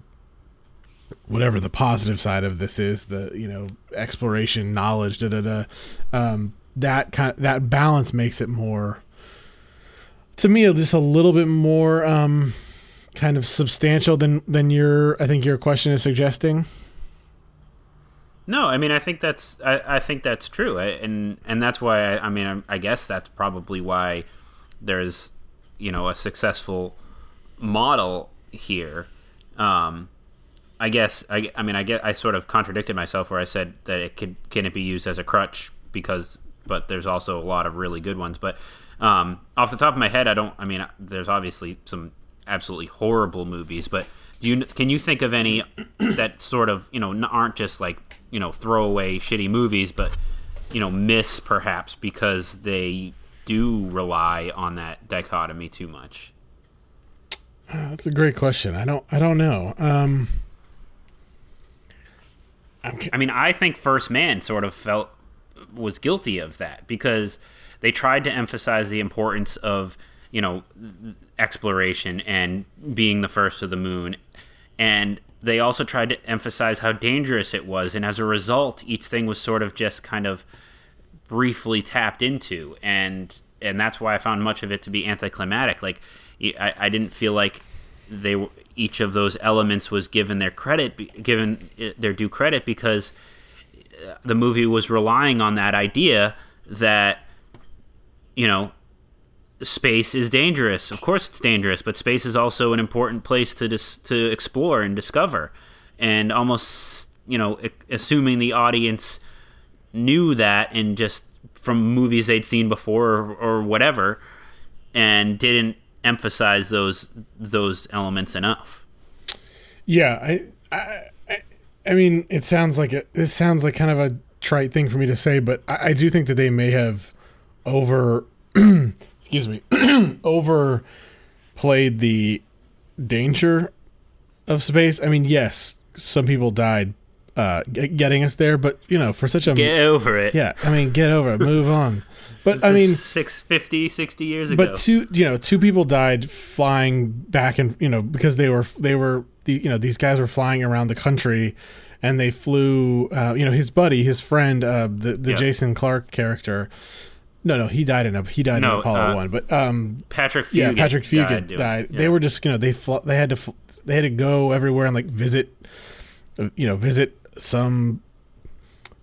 whatever the positive side of this is the you know exploration knowledge da da da um, that kind of, that balance makes it more to me just a little bit more um, kind of substantial than than your I think your question is suggesting. No, I mean I think that's I, I think that's true, I, and and that's why I, I mean I, I guess that's probably why there's you know a successful model here. Um, I guess I, I mean I get I sort of contradicted myself where I said that it could can it be used as a crutch because but there's also a lot of really good ones. But um, off the top of my head, I don't. I mean, there's obviously some absolutely horrible movies, but do you can you think of any that sort of you know aren't just like you know throwaway shitty movies, but you know miss perhaps because they do rely on that dichotomy too much. That's a great question. I don't. I don't know. Um, I mean, I think First Man sort of felt was guilty of that because they tried to emphasize the importance of you know exploration and being the first to the moon, and they also tried to emphasize how dangerous it was, and as a result, each thing was sort of just kind of briefly tapped into, and and that's why I found much of it to be anticlimactic. Like I, I didn't feel like they were, each of those elements was given their credit, given their due credit, because uh, the movie was relying on that idea that you know space is dangerous. Of course, it's dangerous, but space is also an important place to dis- to explore and discover. And almost, you know, assuming the audience knew that and just from movies they'd seen before or, or whatever, and didn't emphasize those those elements enough. Yeah, I, I, I mean, it sounds like it. It sounds like kind of a trite thing for me to say, but I, I do think that they may have over excuse me, over played the danger of space. I mean, yes, some people died uh, getting us there, but you know, for such a get over it. Yeah, I mean, get over it, move on. But I mean, 650, 60 years ago. But two, you know, two people died flying back and you know because they were they were the you know these guys were flying around the country, and they flew. Uh, you know, his buddy, his friend, uh, the the yep. Jason Clarke character no, no, he died in a he died no, in Apollo uh, one, but um, Patrick Fugit yeah, Patrick Fugit died. died. Yeah. They were just you know they fl- they had to fl- they had to go everywhere and like visit, uh, you know, visit some,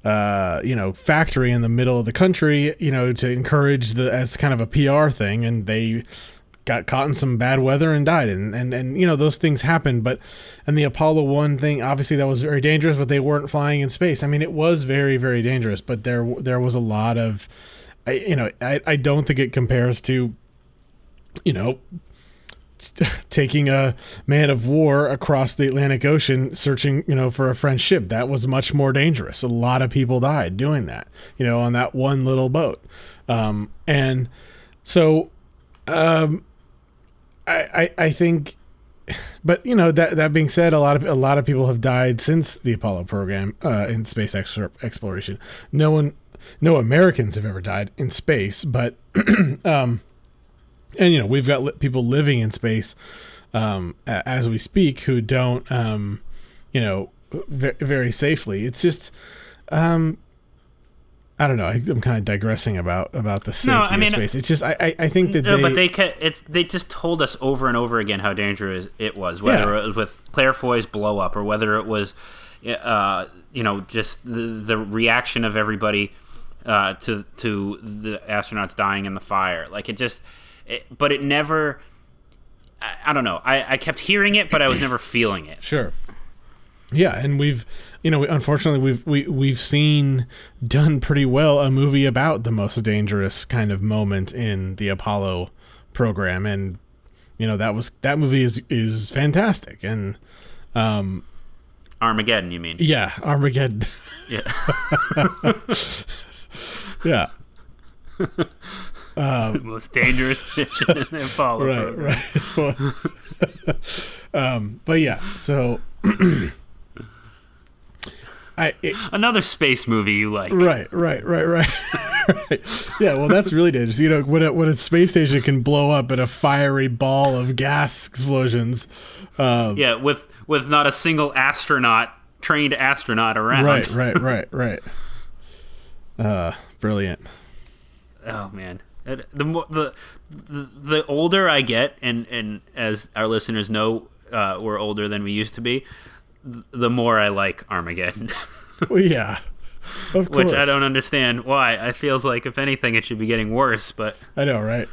uh, you know, factory in the middle of the country, you know, to encourage the as kind of a PR thing, and they got caught in some bad weather and died. And and and you know those things happen but and the apollo 1 thing obviously that was very dangerous but they weren't flying in space. I mean it was very very dangerous but there there was a lot of I, you know, I, I don't think it compares to, you know, taking a man of war across the Atlantic Ocean searching, you know, for a French ship. That was much more dangerous. A lot of people died doing that, you know, on that one little boat. Um, and so, um, I, I, I think, but you know that that being said, a lot of a lot of people have died since the Apollo program uh, in space ex- exploration. No one no Americans have ever died in space, but um, and you know we've got li- people living in space um, as we speak who don't um, you know v- very safely. It's just um, I don't know. I, am kind of digressing about about the safety no, I mean, of space. It's just I I, I think that no, they, but they it's they just told us over and over again how dangerous it was, whether yeah. it was with Claire Foy's blow up or whether it was, uh, you know, just the the reaction of everybody uh, to to the astronauts dying in the fire. Like it just, it, but it never. I, I don't know. I, I kept hearing it, but I was never feeling it. Sure. Yeah, and we've you know unfortunately we've we, we've seen done pretty well a movie about the most dangerous kind of moment in the Apollo program, and you know that was that movie is is fantastic and um Armageddon, you mean? Yeah, Armageddon. Yeah. yeah. Um, most dangerous mission in the Apollo right, program. Right. um, but yeah, so I it, another space movie you like. Right, right, right, right. right. Yeah, well, that's really dangerous. You know, when a, when a space station can blow up in a fiery ball of gas explosions. Um, yeah, with with not a single astronaut, trained astronaut around. Right, right, right, right. Uh, brilliant. Oh man, the the the, the older I get, and and as our listeners know, uh, we're older than we used to be. The more I like Armageddon. well, yeah. Which I don't understand why. It feels like if anything, it should be getting worse. But I know, right?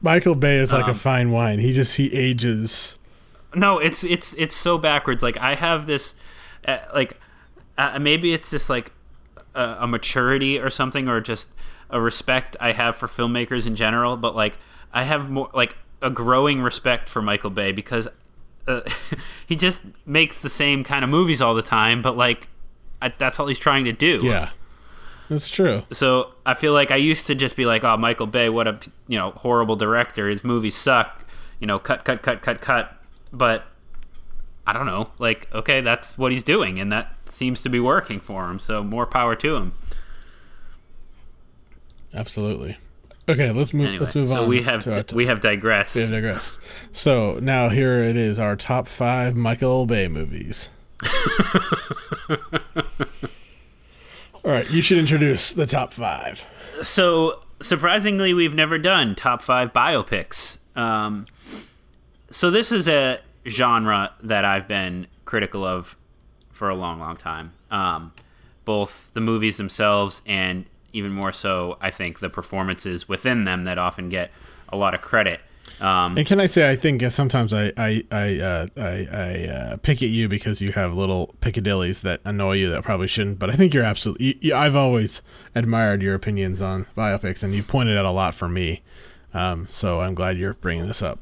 Michael Bay is like um, a fine wine. He just he ages. No, it's it's it's so backwards. Like I have this, uh, like uh, maybe it's just like a, a maturity or something, or just a respect I have for filmmakers in general. But like I have more like a growing respect for Michael Bay because uh, he just makes the same kind of movies all the time. But like I, that's all he's trying to do. Yeah. That's true. So I feel like I used to just be like, "Oh, Michael Bay, what a you know horrible director. His movies suck. You know, cut, cut, cut, cut, cut." But I don't know. Like, okay, that's what he's doing, and that seems to be working for him. So more power to him. Absolutely. Okay, let's move. Anyway, let's move so on. we have t- we have digressed. We have digressed. So now here it is: our top five Michael Bay movies. All right, you should introduce the top five. So surprisingly, we've never done top five biopics. Um, so this is a genre that I've been critical of for a long, long time. Um, both the movies themselves and even more so, I think the performances within them that often get a lot of credit. Um, and can I say, I think sometimes I I I uh, I, I uh, pick at you because you have little picadillies that annoy you that probably shouldn't. But I think you're absolutely. You, I've always admired your opinions on biopics, and you pointed out a lot for me. Um, so I'm glad you're bringing this up.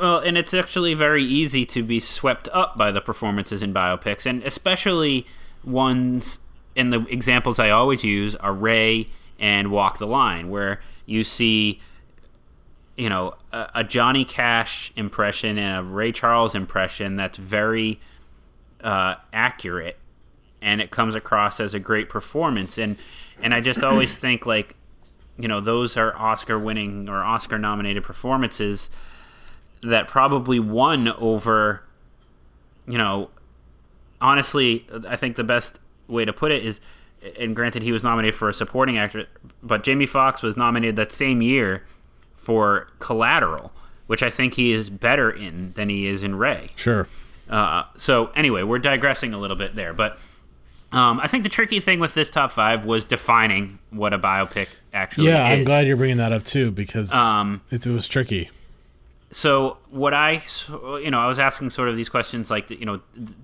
Well, and it's actually very easy to be swept up by the performances in biopics, and especially ones. And the examples I always use are Ray and Walk the Line, where you see you know a, a, Johnny Cash impression and a Ray Charles impression that's very uh, accurate, and it comes across as a great performance. And and I just always think like, you know, those are Oscar winning or Oscar nominated performances that probably won over, you know, honestly, I think the best way to put it is. And granted, he was nominated for a supporting actor, but Jamie Foxx was nominated that same year for Collateral, which I think he is better in than he is in Ray. Sure. Uh, so anyway, we're digressing a little bit there, but um, I think the tricky thing with this top five was defining what a biopic actually yeah, is. I'm glad you're bringing that up too because um, it, it was tricky so what I, you know, I was asking sort of these questions like, you know,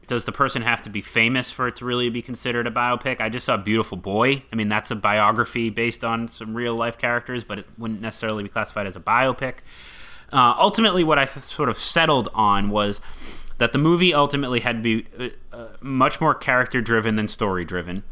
does the person have to be famous for it to really be considered a biopic? I just saw Beautiful Boy. I mean, that's a biography based on some real life characters, but it wouldn't necessarily be classified as a biopic. Uh, ultimately, what I sort of settled on was that the movie ultimately had to be uh, uh much more character driven than story driven.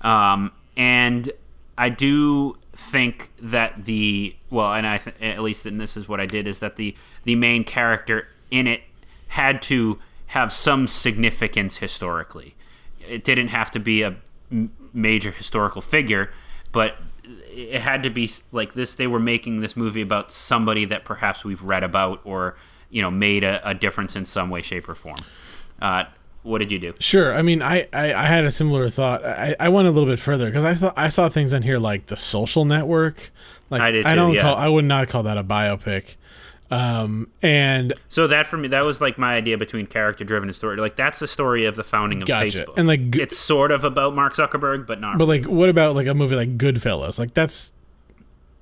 Um, and I do think that the well, and I th- at least and this is what I did is that the the main character in it had to have some significance historically. It didn't have to be a major historical figure, but it had to be like this. They were making this movie about somebody that perhaps we've read about or you know made a, a difference in some way, shape, or form. Uh, what did you do? Sure. I mean, I, I, I had a similar thought. I, I went a little bit further because I thought I saw things on here like the Social Network. Like I did. Too, I don't yeah. call. I would not call that a biopic. Um, and so that for me, that was like my idea between character driven and story. Like that's the story of the founding of gotcha. Facebook. And like it's sort of about Mark Zuckerberg, but not. But like, what about like a movie like Goodfellas? Like that's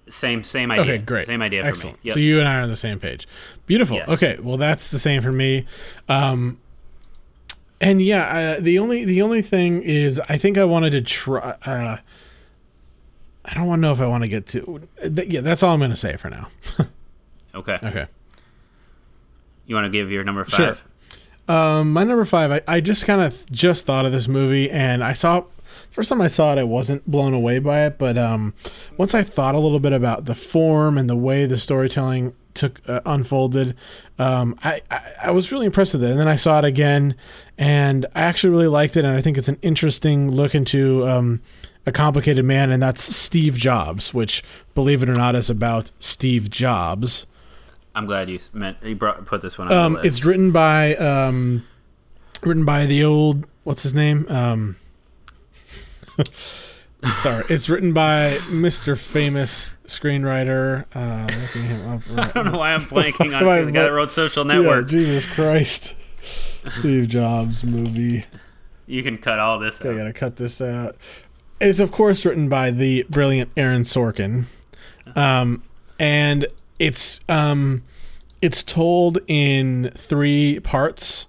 same same idea. Okay, great. Same idea Excellent. for me. Yep. So you and I are on the same page. Beautiful. Yes. Okay, well that's the same for me. Um, and yeah, uh, the only the only thing is, I think I wanted to try. Uh, I don't want to know if I want to get to. Th- yeah, that's all I'm going to say for now. okay. Okay. You want to give your number five? Sure. Um, my number five. I, I just kind of just thought of this movie, and I saw first time I saw it, I wasn't blown away by it, but um, once I thought a little bit about the form and the way the storytelling took uh, unfolded, um, I, I, I was really impressed with it. And then I saw it again, and I actually really liked it. And I think it's an interesting look into um, a complicated man, and that's Steve Jobs, which, believe it or not, is about Steve Jobs. I'm glad you meant you brought put this one on Um, it's written by um, written by the old what's his name? Sorry, it's written by Mr. Famous screenwriter. Uh, looking him up I don't know why I'm blanking on the guy that wrote Social Network. Yeah, Jesus Christ, Steve Jobs movie. You can cut all this Okay, I gotta cut this out. It's of course written by the brilliant Aaron Sorkin, um, and it's um, it's told in three parts,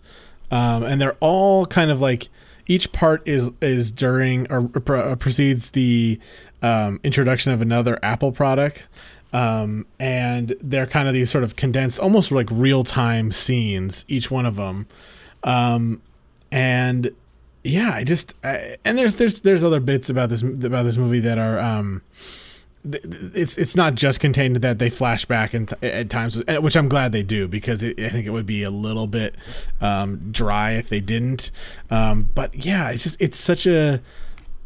um, and they're all kind of like each part is is during or uh, precedes the um, introduction of another Apple product. Um, and they're kind of these sort of condensed, almost like real time scenes, each one of them. Um, and yeah, I just I, and there's there's there's other bits about this about this movie that are um it's it's not just contained that they flash back and at times eh, which I'm glad they do because it, I think it would be a little bit um, dry if they didn't. Um, but yeah it's just it's such a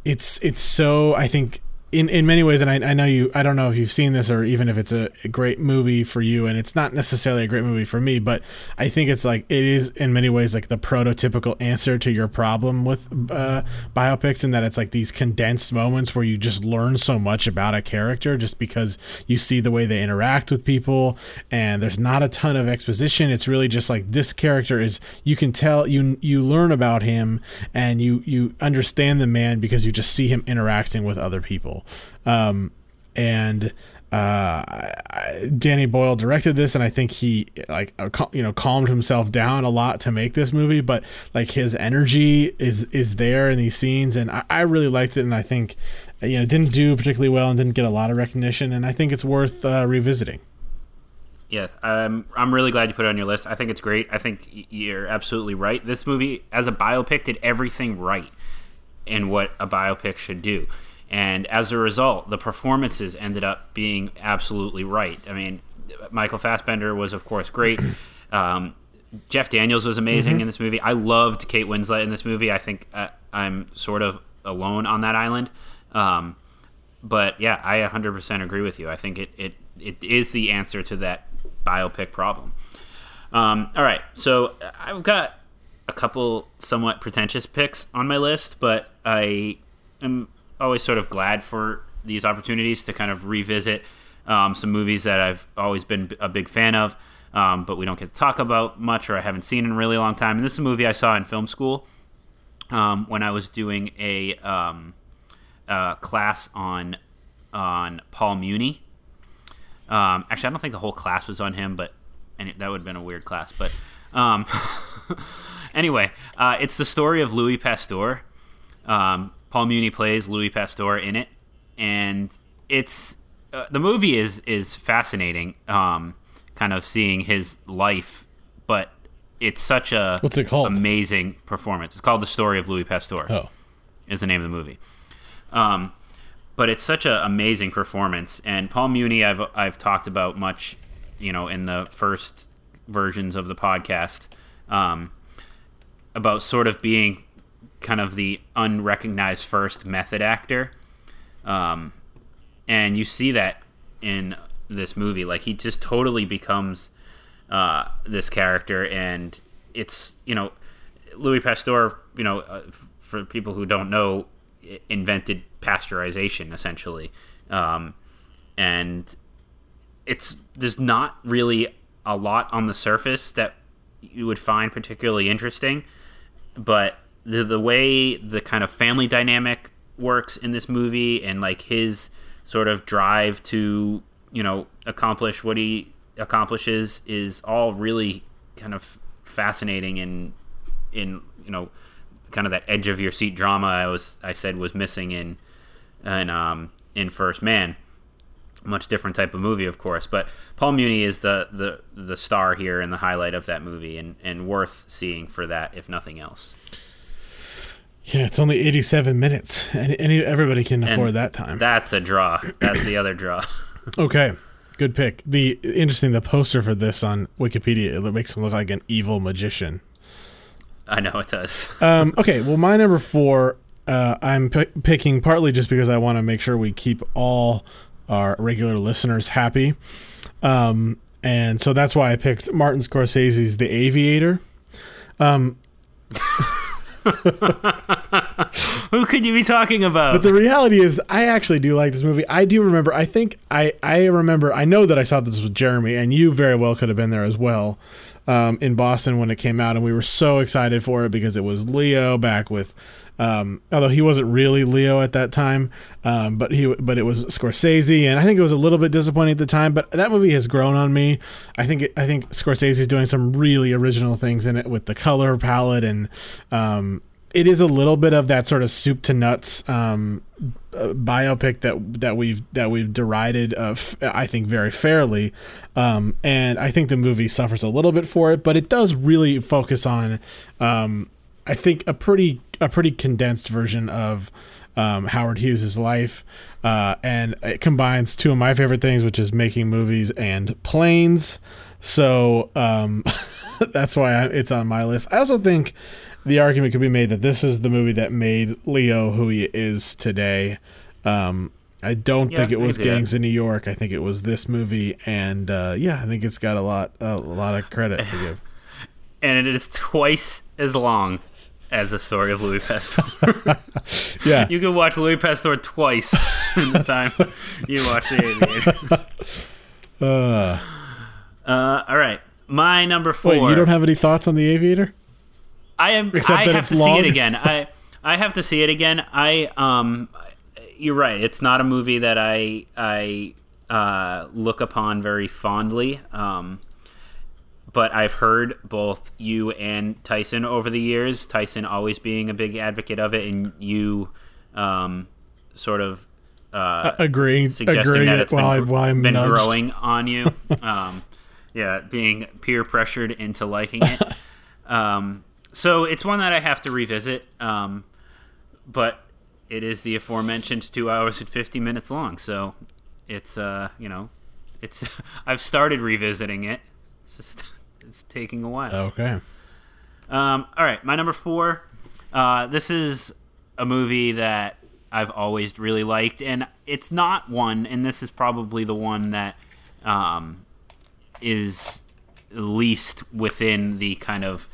it's it's so I think in in many ways, and I, I know you. I don't know if you've seen this or even if it's a, a, great movie for you, and it's not necessarily a great movie for me. But I think it's like it is in many ways like the prototypical answer to your problem with uh, biopics, in that it's like these condensed moments where you just learn so much about a character just because you see the way they interact with people, and there's not a ton of exposition. It's really just like this character is. You can tell you you learn about him, and you you understand the man because you just see him interacting with other people. Um, and uh, Danny Boyle directed this, and I think he like uh, you know calmed himself down a lot to make this movie. But like his energy is is there in these scenes, and I, I really liked it. And I think you know didn't do particularly well and didn't get a lot of recognition. And I think it's worth uh, revisiting. Yeah, um, I'm really glad you put it on your list. I think it's great. I think you're absolutely right. This movie, as a biopic, did everything right in what a biopic should do. And as a result, the performances ended up being absolutely right. I mean, Michael Fassbender was, of course, great. Um, Jeff Daniels was amazing mm-hmm. in this movie. I loved Kate Winslet in this movie. I think uh, I'm sort of alone on that island. Um, but yeah, I 100% agree with you. I think it, it, it is the answer to that biopic problem. Um, all right, so I've got a couple somewhat pretentious picks on my list, but I am always sort of glad for these opportunities to kind of revisit um, some movies that I've always been a big fan of, um, but we don't get to talk about much or I haven't seen in a really long time. And this is a movie I saw in film school um, when I was doing a um, uh, class on on Paul Muni. Um, actually, I don't think the whole class was on him, but and that would have been a weird class. But um, anyway, uh, it's the story of Louis Pasteur. Um, Paul Muni plays Louis Pasteur in it, and it's uh, the movie is is fascinating. Um, kind of seeing his life, but it's such a what's it called? Amazing performance. It's called The Story of Louis Pasteur. Oh, is the name of the movie. Um, but it's such an amazing performance, and Paul Muni I've I've talked about much, you know, in the first versions of the podcast, um, about sort of being kind of the unrecognized first method actor. Um, and you see that in this movie. Like he just totally becomes uh, this character, and it's you know Louis Pasteur. You know, uh, for people who don't know, invented pasteurization essentially, um, and it's there's not really a lot on the surface that you would find particularly interesting, but the the way the kind of family dynamic works in this movie and like his sort of drive to you know accomplish what he accomplishes is all really kind of fascinating and in you know kind of that edge of your seat drama I was I said was missing in in um in First Man much different type of movie, of course. But Paul Muni is the, the the star here and the highlight of that movie, and, and worth seeing for that, if nothing else. Yeah, it's only 87 minutes, and any, everybody can afford and that time. That's a draw. That's the other draw. okay, good pick. The interesting, the poster for this on Wikipedia it makes him look like an evil magician. I know it does. um, okay, well, my number four, uh, I'm p- picking partly just because I want to make sure we keep all our regular listeners happy, um, and so that's why I picked Martin Scorsese's The Aviator. Um, Who could you be talking about? But the reality is, I actually do like this movie. I do remember. I think I I remember. I know that I saw this with Jeremy, and you very well could have been there as well. Um, in Boston when it came out, and we were so excited for it because it was Leo back with um, although he wasn't really Leo at that time, um, but he but it was Scorsese, and I think it was a little bit disappointing at the time. But that movie has grown on me. I think it, I think Scorsese is doing some really original things in it with the color palette, and um, it is a little bit of that sort of soup to nuts um, uh, biopic that that we've that we've derided of I think very fairly, um, and I think the movie suffers a little bit for it, but it does really focus on um, I think a pretty a pretty condensed version of um, Howard Hughes' life, uh, and it combines two of my favorite things, which is making movies and planes. So um, that's why I, it's on my list. I also think the argument could be made that this is the movie that made Leo who he is today. Um, I don't Yeah, think it was. Gangs in New York. I think it was this movie, and uh, yeah, I think it's got a lot a lot of credit to give. and it is twice as long as the story of Louis Pasteur. Yeah. you can watch Louis Pasteur twice in the time you watch The Aviator. Uh, Uh, all right, my number four. wait, you don't have any thoughts on the Aviator? I am. Except I that have it's to see long? it again. I I have to see it again. I um, you're right. It's not a movie that I I uh, look upon very fondly. Um, but I've heard both you and Tyson over the years. Tyson always being a big advocate of it, and you um, sort of uh, agreeing, suggesting that it it's while, been, I, been nudged. growing on you. um, yeah, being peer pressured into liking it. um, so it's one that I have to revisit. Um, but it is the aforementioned two hours and fifty minutes long. So it's uh, you know, it's I've started revisiting it. It's just it's taking a while. Okay. Um, all right, my number four. Uh, this is a movie that I've always really liked, and it's not one, and this is probably the one that um, is least within the kind of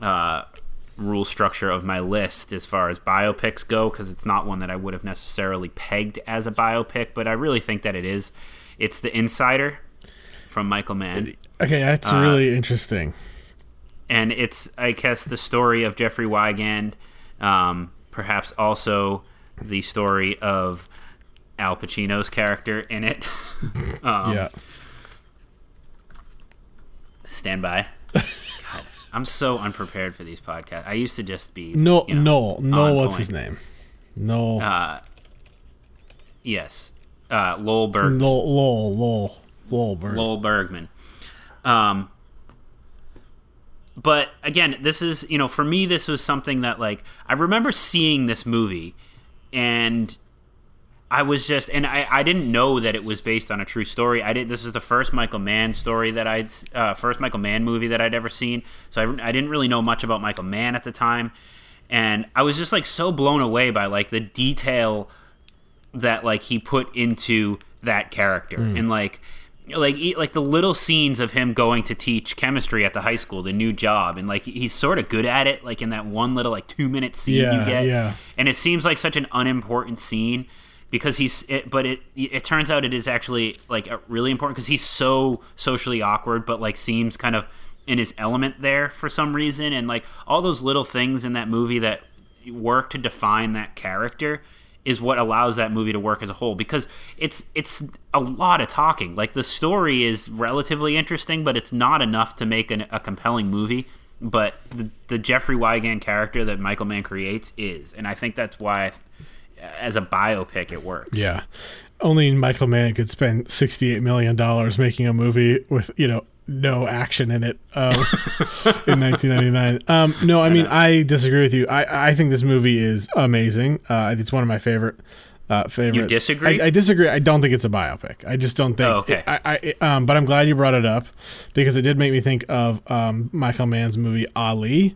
uh, rule structure of my list as far as biopics go, because it's not one that I would have necessarily pegged as a biopic, but I really think that it is. It's The Insider from Michael Mann Okay, that's Uh, really interesting. and it's I guess the story of Jeffrey Wigand, um, perhaps also the story of Al Pacino's character in it. um, yeah. Stand by. God, I'm so unprepared for these podcasts. I used to just be No, you know, Noel, on what's point. his name? No. Uh, yes, uh, Lowell Berg. Lowell, Lowell, Lowell, Lowell Berg. Lowell Bergman. Um, but again, this is you know for me this was something that like I remember seeing this movie, and I was just and I, I didn't know that it was based on a true story. I did. This is the first Michael Mann story that I'd uh, first Michael Mann movie that I'd ever seen. So I, I didn't really know much about Michael Mann at the time, and I was just like so blown away by like the detail that like he put into that character Mm. and like like like the little scenes of him going to teach chemistry at the high school the new job and like he's sort of good at it like in that one little like 2 minute scene Yeah, you get yeah. and it seems like such an unimportant scene because he's it, but it it turns out it is actually like really important because he's so socially awkward but like seems kind of in his element there for some reason and like all those little things in that movie that work to define that character is what allows that movie to work as a whole because it's it's a lot of talking. Like the story is relatively interesting but it's not enough to make an, a compelling movie. But the, the Jeffrey Wigand character that Michael Mann creates is and I think that's why as a biopic it works. Yeah. Only Michael Mann could spend $68 million making a movie with, you know, no action in it um, in 1999. Um, no, I mean, I disagree with you. I, I think this movie is amazing. Uh, it's one of my favorite. Uh, favorites. disagree? I, I disagree. I don't think it's a biopic. I just don't think. Oh, okay. I, I, um, but I'm glad you brought it up because it did make me think of um, Michael Mann's movie Ali,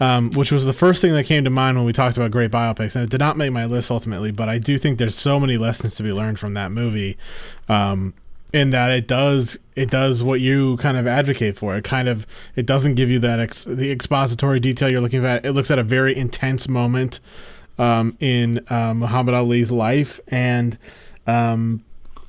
um, which was the first thing that came to mind when we talked about great biopics, and it did not make my list ultimately. But I do think there's so many lessons to be learned from that movie, um, in that it does it does what you kind of advocate for. It kind of it doesn't give you that ex, the expository detail you're looking at. It looks at a very intense moment um, in uh, Muhammad Ali's life, and um,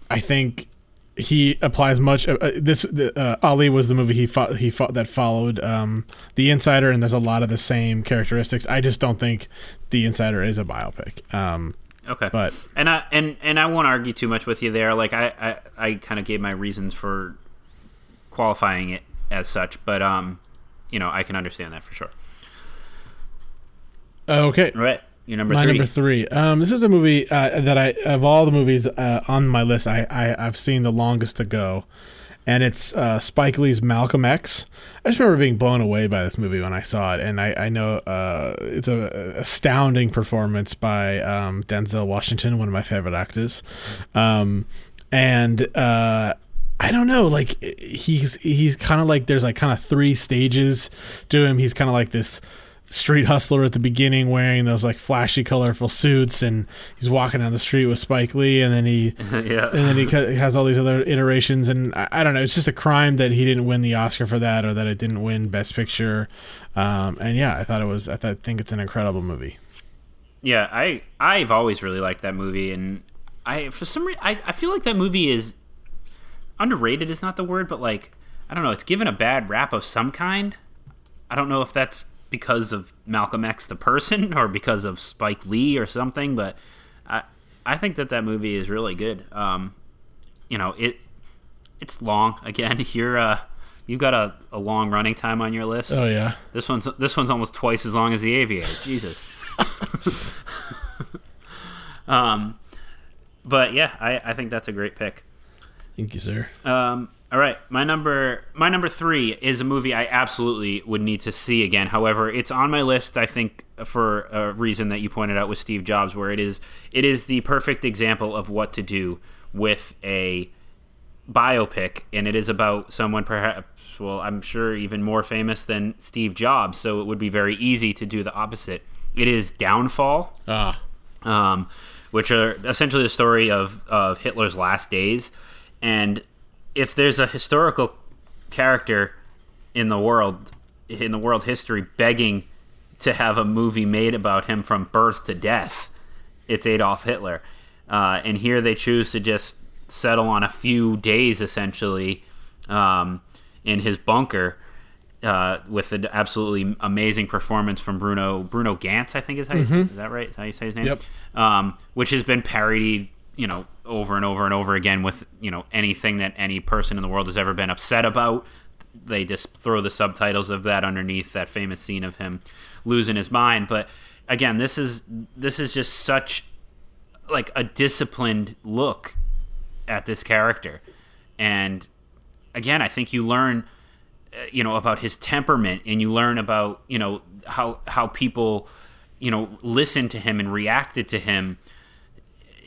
I think he applies much. Uh, uh, this uh, Ali was the movie he fought. He fought that followed um, the Insider, and there's a lot of the same characteristics. I just don't think the Insider is a biopic. Um, Okay. But and I and and I won't argue too much with you there. Like I I, I kind of gave my reasons for qualifying it as such, but um, you know, I can understand that for sure. okay, Right. Your number my three. number three. Um, this is a movie uh, that I of all the movies uh, on my list, I, I I've seen the longest to go, and it's uh, Spike Lee's Malcolm X. I just remember being blown away by this movie when I saw it, and I I know uh, it's a, a astounding performance by um, Denzel Washington, one of my favorite actors, um, and. Uh, I don't know. Like he's he's kind of like there's like kind of three stages to him. He's kind of like this street hustler at the beginning wearing those like flashy colorful suits and he's walking down the street with Spike Lee and then he yeah. and then he has all these other iterations and I, I, don't know it's just a crime that he didn't win the Oscar for that or that it didn't win best picture. Um, and yeah I thought it was I, thought, I think it's an incredible movie. Yeah I I've always really liked that movie and I for some reason I, I feel like that movie is underrated is not the word but like I don't know it's given a bad rap of some kind. I don't know if that's because of Malcolm X the person or because of Spike Lee or something, but I I think that that movie is really good. Um, you know, it it's long. Again, you're uh you've got a, a long running time on your list. Oh yeah. This one's this one's almost twice as long as the Aviator. Jesus. um, but yeah, I I think that's a great pick. Thank you, sir. Um, all right, my number my number three is a movie I absolutely would need to see again. However, it's on my list. I think for a reason that you pointed out with Steve Jobs, where it is it is the perfect example of what to do with a biopic, and it is about someone perhaps well, I'm sure even more famous than Steve Jobs. So it would be very easy to do the opposite. It is Downfall, ah, um, which are essentially the story of of Hitler's last days, and if there's a historical character in the world in the world history begging to have a movie made about him from birth to death, it's Adolf Hitler. Uh, and here they choose to just settle on a few days, essentially, um, in his bunker. Uh, with an absolutely amazing performance from Bruno Bruno Ganz, I think is how you Mm-hmm. is that right? Is how you say his name? Yep. Um, which has been parodied, you know, over and over and over again with you know anything that any person in the world has ever been upset about. They just throw the subtitles of that underneath that famous scene of him losing his mind. But again, this is this is just such like a disciplined look at this character, and again, I think you learn you know about his temperament and you learn about you know how how people you know listen to him and reacted to him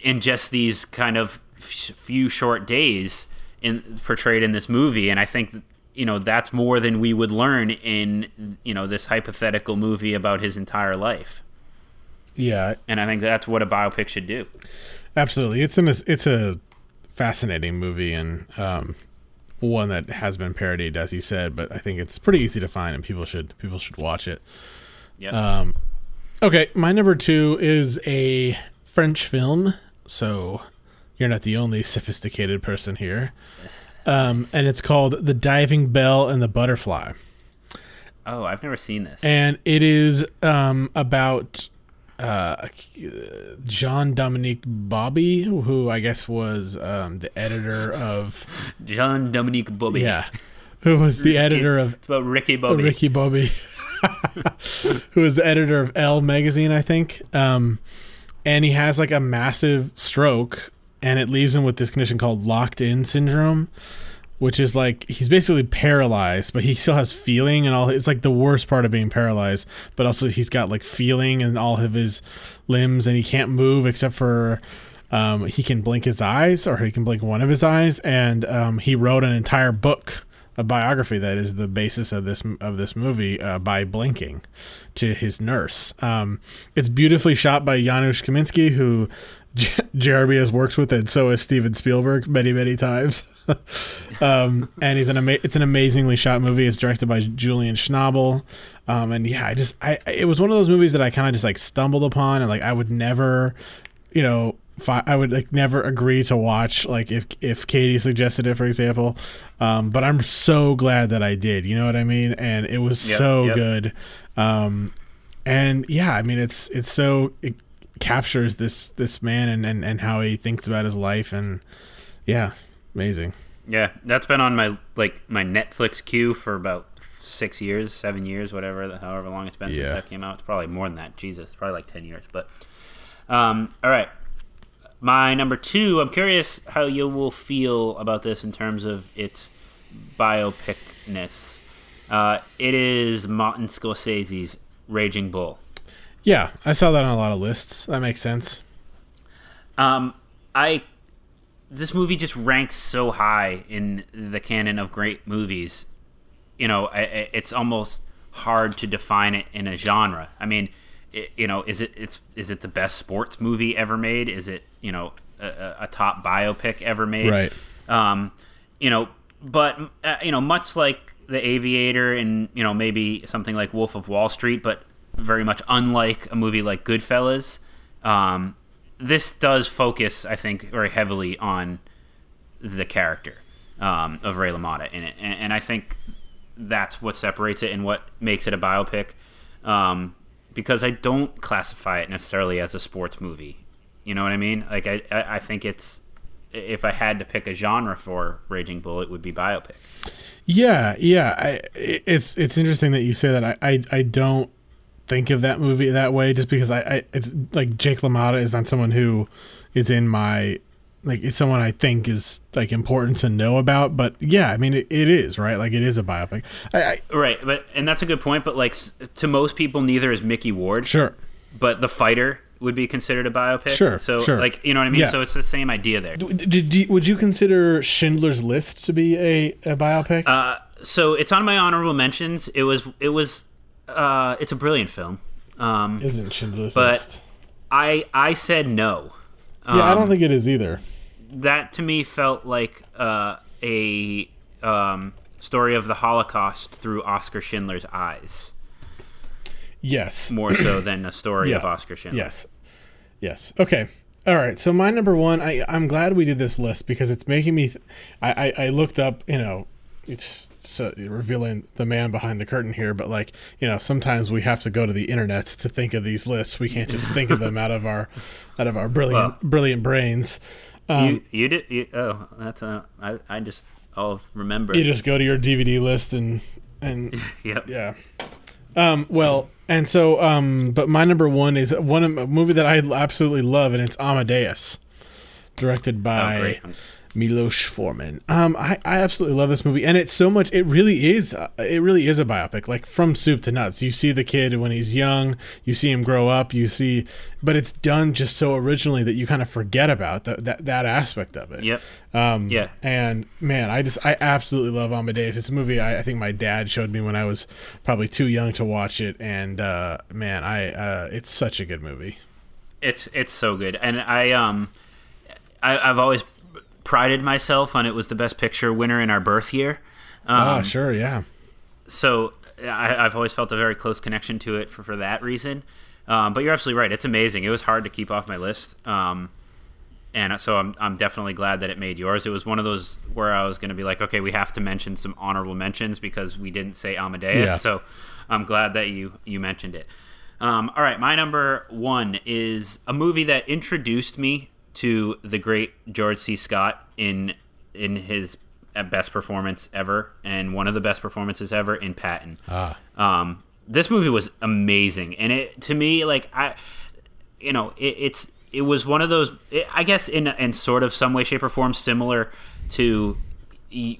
in just these kind of few short days in portrayed in this movie and i think you know that's more than we would learn in you know this hypothetical movie about his entire life. Yeah. And i think that's what a biopic should do. Absolutely. It's an it's a fascinating movie and um one that has been parodied as you said but i think it's pretty easy to find and people should people should watch it. Yeah um okay. My number two is a french film so you're not the only sophisticated person here um and it's called the diving bell and the butterfly oh i've never seen this and it is um about uh, John Dominique Bauby, who I guess was um, the editor of John Dominique Bauby. Yeah, who was the editor of it's about Ricky Bobby. Ricky Bobby, who was the editor of Elle magazine, I think. Um, and he has like a massive stroke, and it leaves him with this condition called locked in syndrome which is like he's basically paralyzed, but he still has feeling and all. It's like the worst part of being paralyzed, but also he's got like feeling in all of his limbs, and he can't move except for um, he can blink his eyes or he can blink one of his eyes. And um, he wrote an entire book, a biography that is the basis of this of this movie uh, by blinking to his nurse. Um, it's beautifully shot by Janusz Kaminski, who J- Jeremy has worked with, and so has Steven Spielberg many many times. um, and he's an ama- it's an amazingly shot movie. It's directed by Julian Schnabel. Um, and yeah, I just I it was one of those movies that I kind of just like stumbled upon and like I would never, you know, fi- I would like never agree to watch like if if Katie suggested it for example. Um, but I'm so glad that I did. You know what I mean? And it was Yep, so yep. good. Um, and yeah, I mean it's it's so it captures this this man and and and how he thinks about his life and yeah, amazing. Yeah, that's been on my like my Netflix queue for about six years, seven years, whatever, however long it's been since that came out. It's probably more than that. Jesus, probably like ten years. But um, all right, my number two. I'm curious how you will feel about this in terms of its biopicness. Uh, it is Martin Scorsese's Raging Bull. Yeah, I saw that on a lot of lists. That makes sense. Um, I this movie just ranks so high in the canon of great movies. You know, it's almost hard to define it in a genre. I mean, it, you know, is it it's is it the best sports movie ever made? Is it you know a, a top biopic ever made? Right. Um, you know, but uh, you know, much like The Aviator and you know maybe something like Wolf of Wall Street, but very much unlike a movie like Goodfellas. Um, this does focus, I think, very heavily on the character um, of Ray LaMotta in it, and, and, I think that's what separates it and what makes it a biopic. Um, because I don't classify it necessarily as a sports movie. You know what I mean? Like I, I think it's if I had to pick a genre for Raging Bull, it would be biopic. Yeah, yeah. I, it's it's interesting that you say that. I, I, I don't think of that movie that way, just because I, I it's like Jake LaMotta is not someone who is in my like it's someone I think is like important to know about. But yeah, I mean it, it is right. Like it is a biopic. I, I, right, but and that's a good point. But like to most people, neither is Micky Ward. Sure. But the fighter would be considered a biopic. Sure. So sure. like you know what I mean. Yeah. So it's the same idea there. Did, did, would you consider Schindler's List to be a, a biopic? Uh, so it's on my honorable mentions. It was it was uh, it's a brilliant film. Um, Isn't Schindler's but List? I I said no. Yeah, I don't Um, think it is either. That to me felt like uh, a um, story of the Holocaust through Oscar Schindler's eyes. Yes. More so than a story Yeah. of Oscar Schindler. Yes. Yes. Okay. All right. So my number one, I I'm glad we did this list because it's making me. Th- I, I I looked up, you know, it's so revealing the man behind the curtain here, but like you know, sometimes we have to go to the internet to think of these lists. We can't just think of them out of our out of our brilliant Well, brilliant brains. Um, you you did you, oh that's a I I just I'll remember. you just go to your DVD list and and Yep. yeah. Um, well, and so, um, but my number one is one of- a movie that I absolutely love, and it's Amadeus, directed by Oh. Milos Forman. Um, I, I absolutely love this movie, and it's so much. It really is. Uh, it really is a biopic, like from soup to nuts. You see the kid when he's young, you see him grow up, you see, but it's done just so originally that you kind of forget about that that, that aspect of it. Yep. Um, Yeah. And man, I just I absolutely love Amadeus. It's a movie I, I think my dad showed me when I was probably too young to watch it, and uh, man, I uh, it's such a good movie. It's it's so good, and I um, I, I've always prided myself on it was the best picture winner in our birth year. Um, Ah, sure, yeah. So I, I've always felt a very close connection to it for, for that reason. Um, but you're absolutely right; it's amazing. It was hard to keep off my list, um, and so I'm I'm definitely glad that it made yours. It was one of those where I was going to be like, okay, we have to mention some honorable mentions because we didn't say Amadeus. Yeah. So I'm glad that you you mentioned it. Um, all right, my number one is a movie that introduced me to the great George C. Scott in in his uh, best performance ever, and one of the best performances ever in Patton. Ah. Um, this movie was amazing, and it to me like I, you know, it, it's it was one of those. It, I guess in in sort of some way, shape, or form, similar to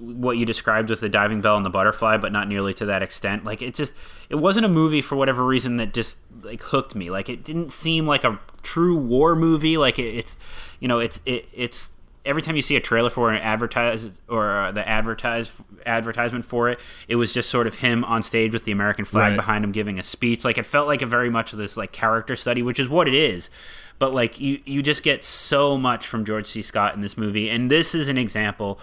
what you described with the diving bell and the butterfly, but not nearly to that extent. Like it just, it wasn't a movie for whatever reason that just like hooked me. Like it didn't seem like a true war movie. Like it, it's, you know, it's it, it's every time you see a trailer for an advertise or uh, the advertise advertisement for it, it was just sort of him on stage with the American flag Right. behind him giving a speech. Like it felt like a very much of this like character study, which is what it is. But like you, you just get so much from George C. Scott in this movie, and this is an example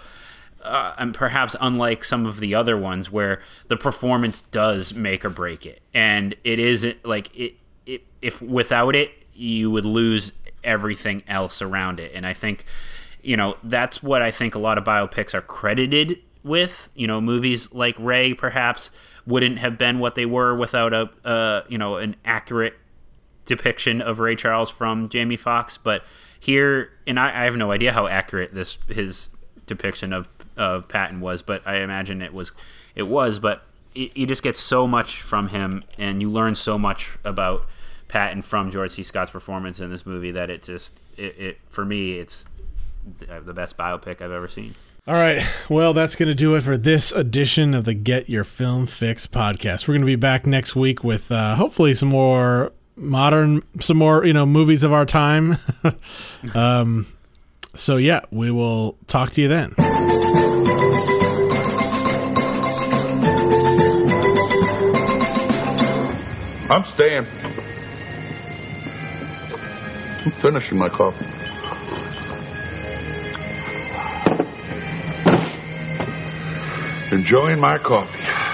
uh, and perhaps unlike some of the other ones where the performance does make or break it. And it isn't like it, it if without it you would lose everything else around it. And i think you know that's what i think a lot of biopics are credited with. You know movies like ray perhaps wouldn't have been what they were without a uh, you know an accurate depiction of Ray Charles from Jamie Foxx, but here, and I, I have no idea how accurate this his depiction of of Patton was, but I imagine it was it was. But you just get so much from him, and you learn so much about Patton from George C. Scott's performance in this movie that it just it, it for me it's the best biopic I've ever seen. All right. Well, that's going to do it for this edition of the Get Your Film Fix podcast. We're going to be back next week with uh, hopefully some more modern, some more, you know, movies of our time. um, so, yeah, we will talk to you then. I'm staying. I'm finishing my coffee. Enjoying my coffee.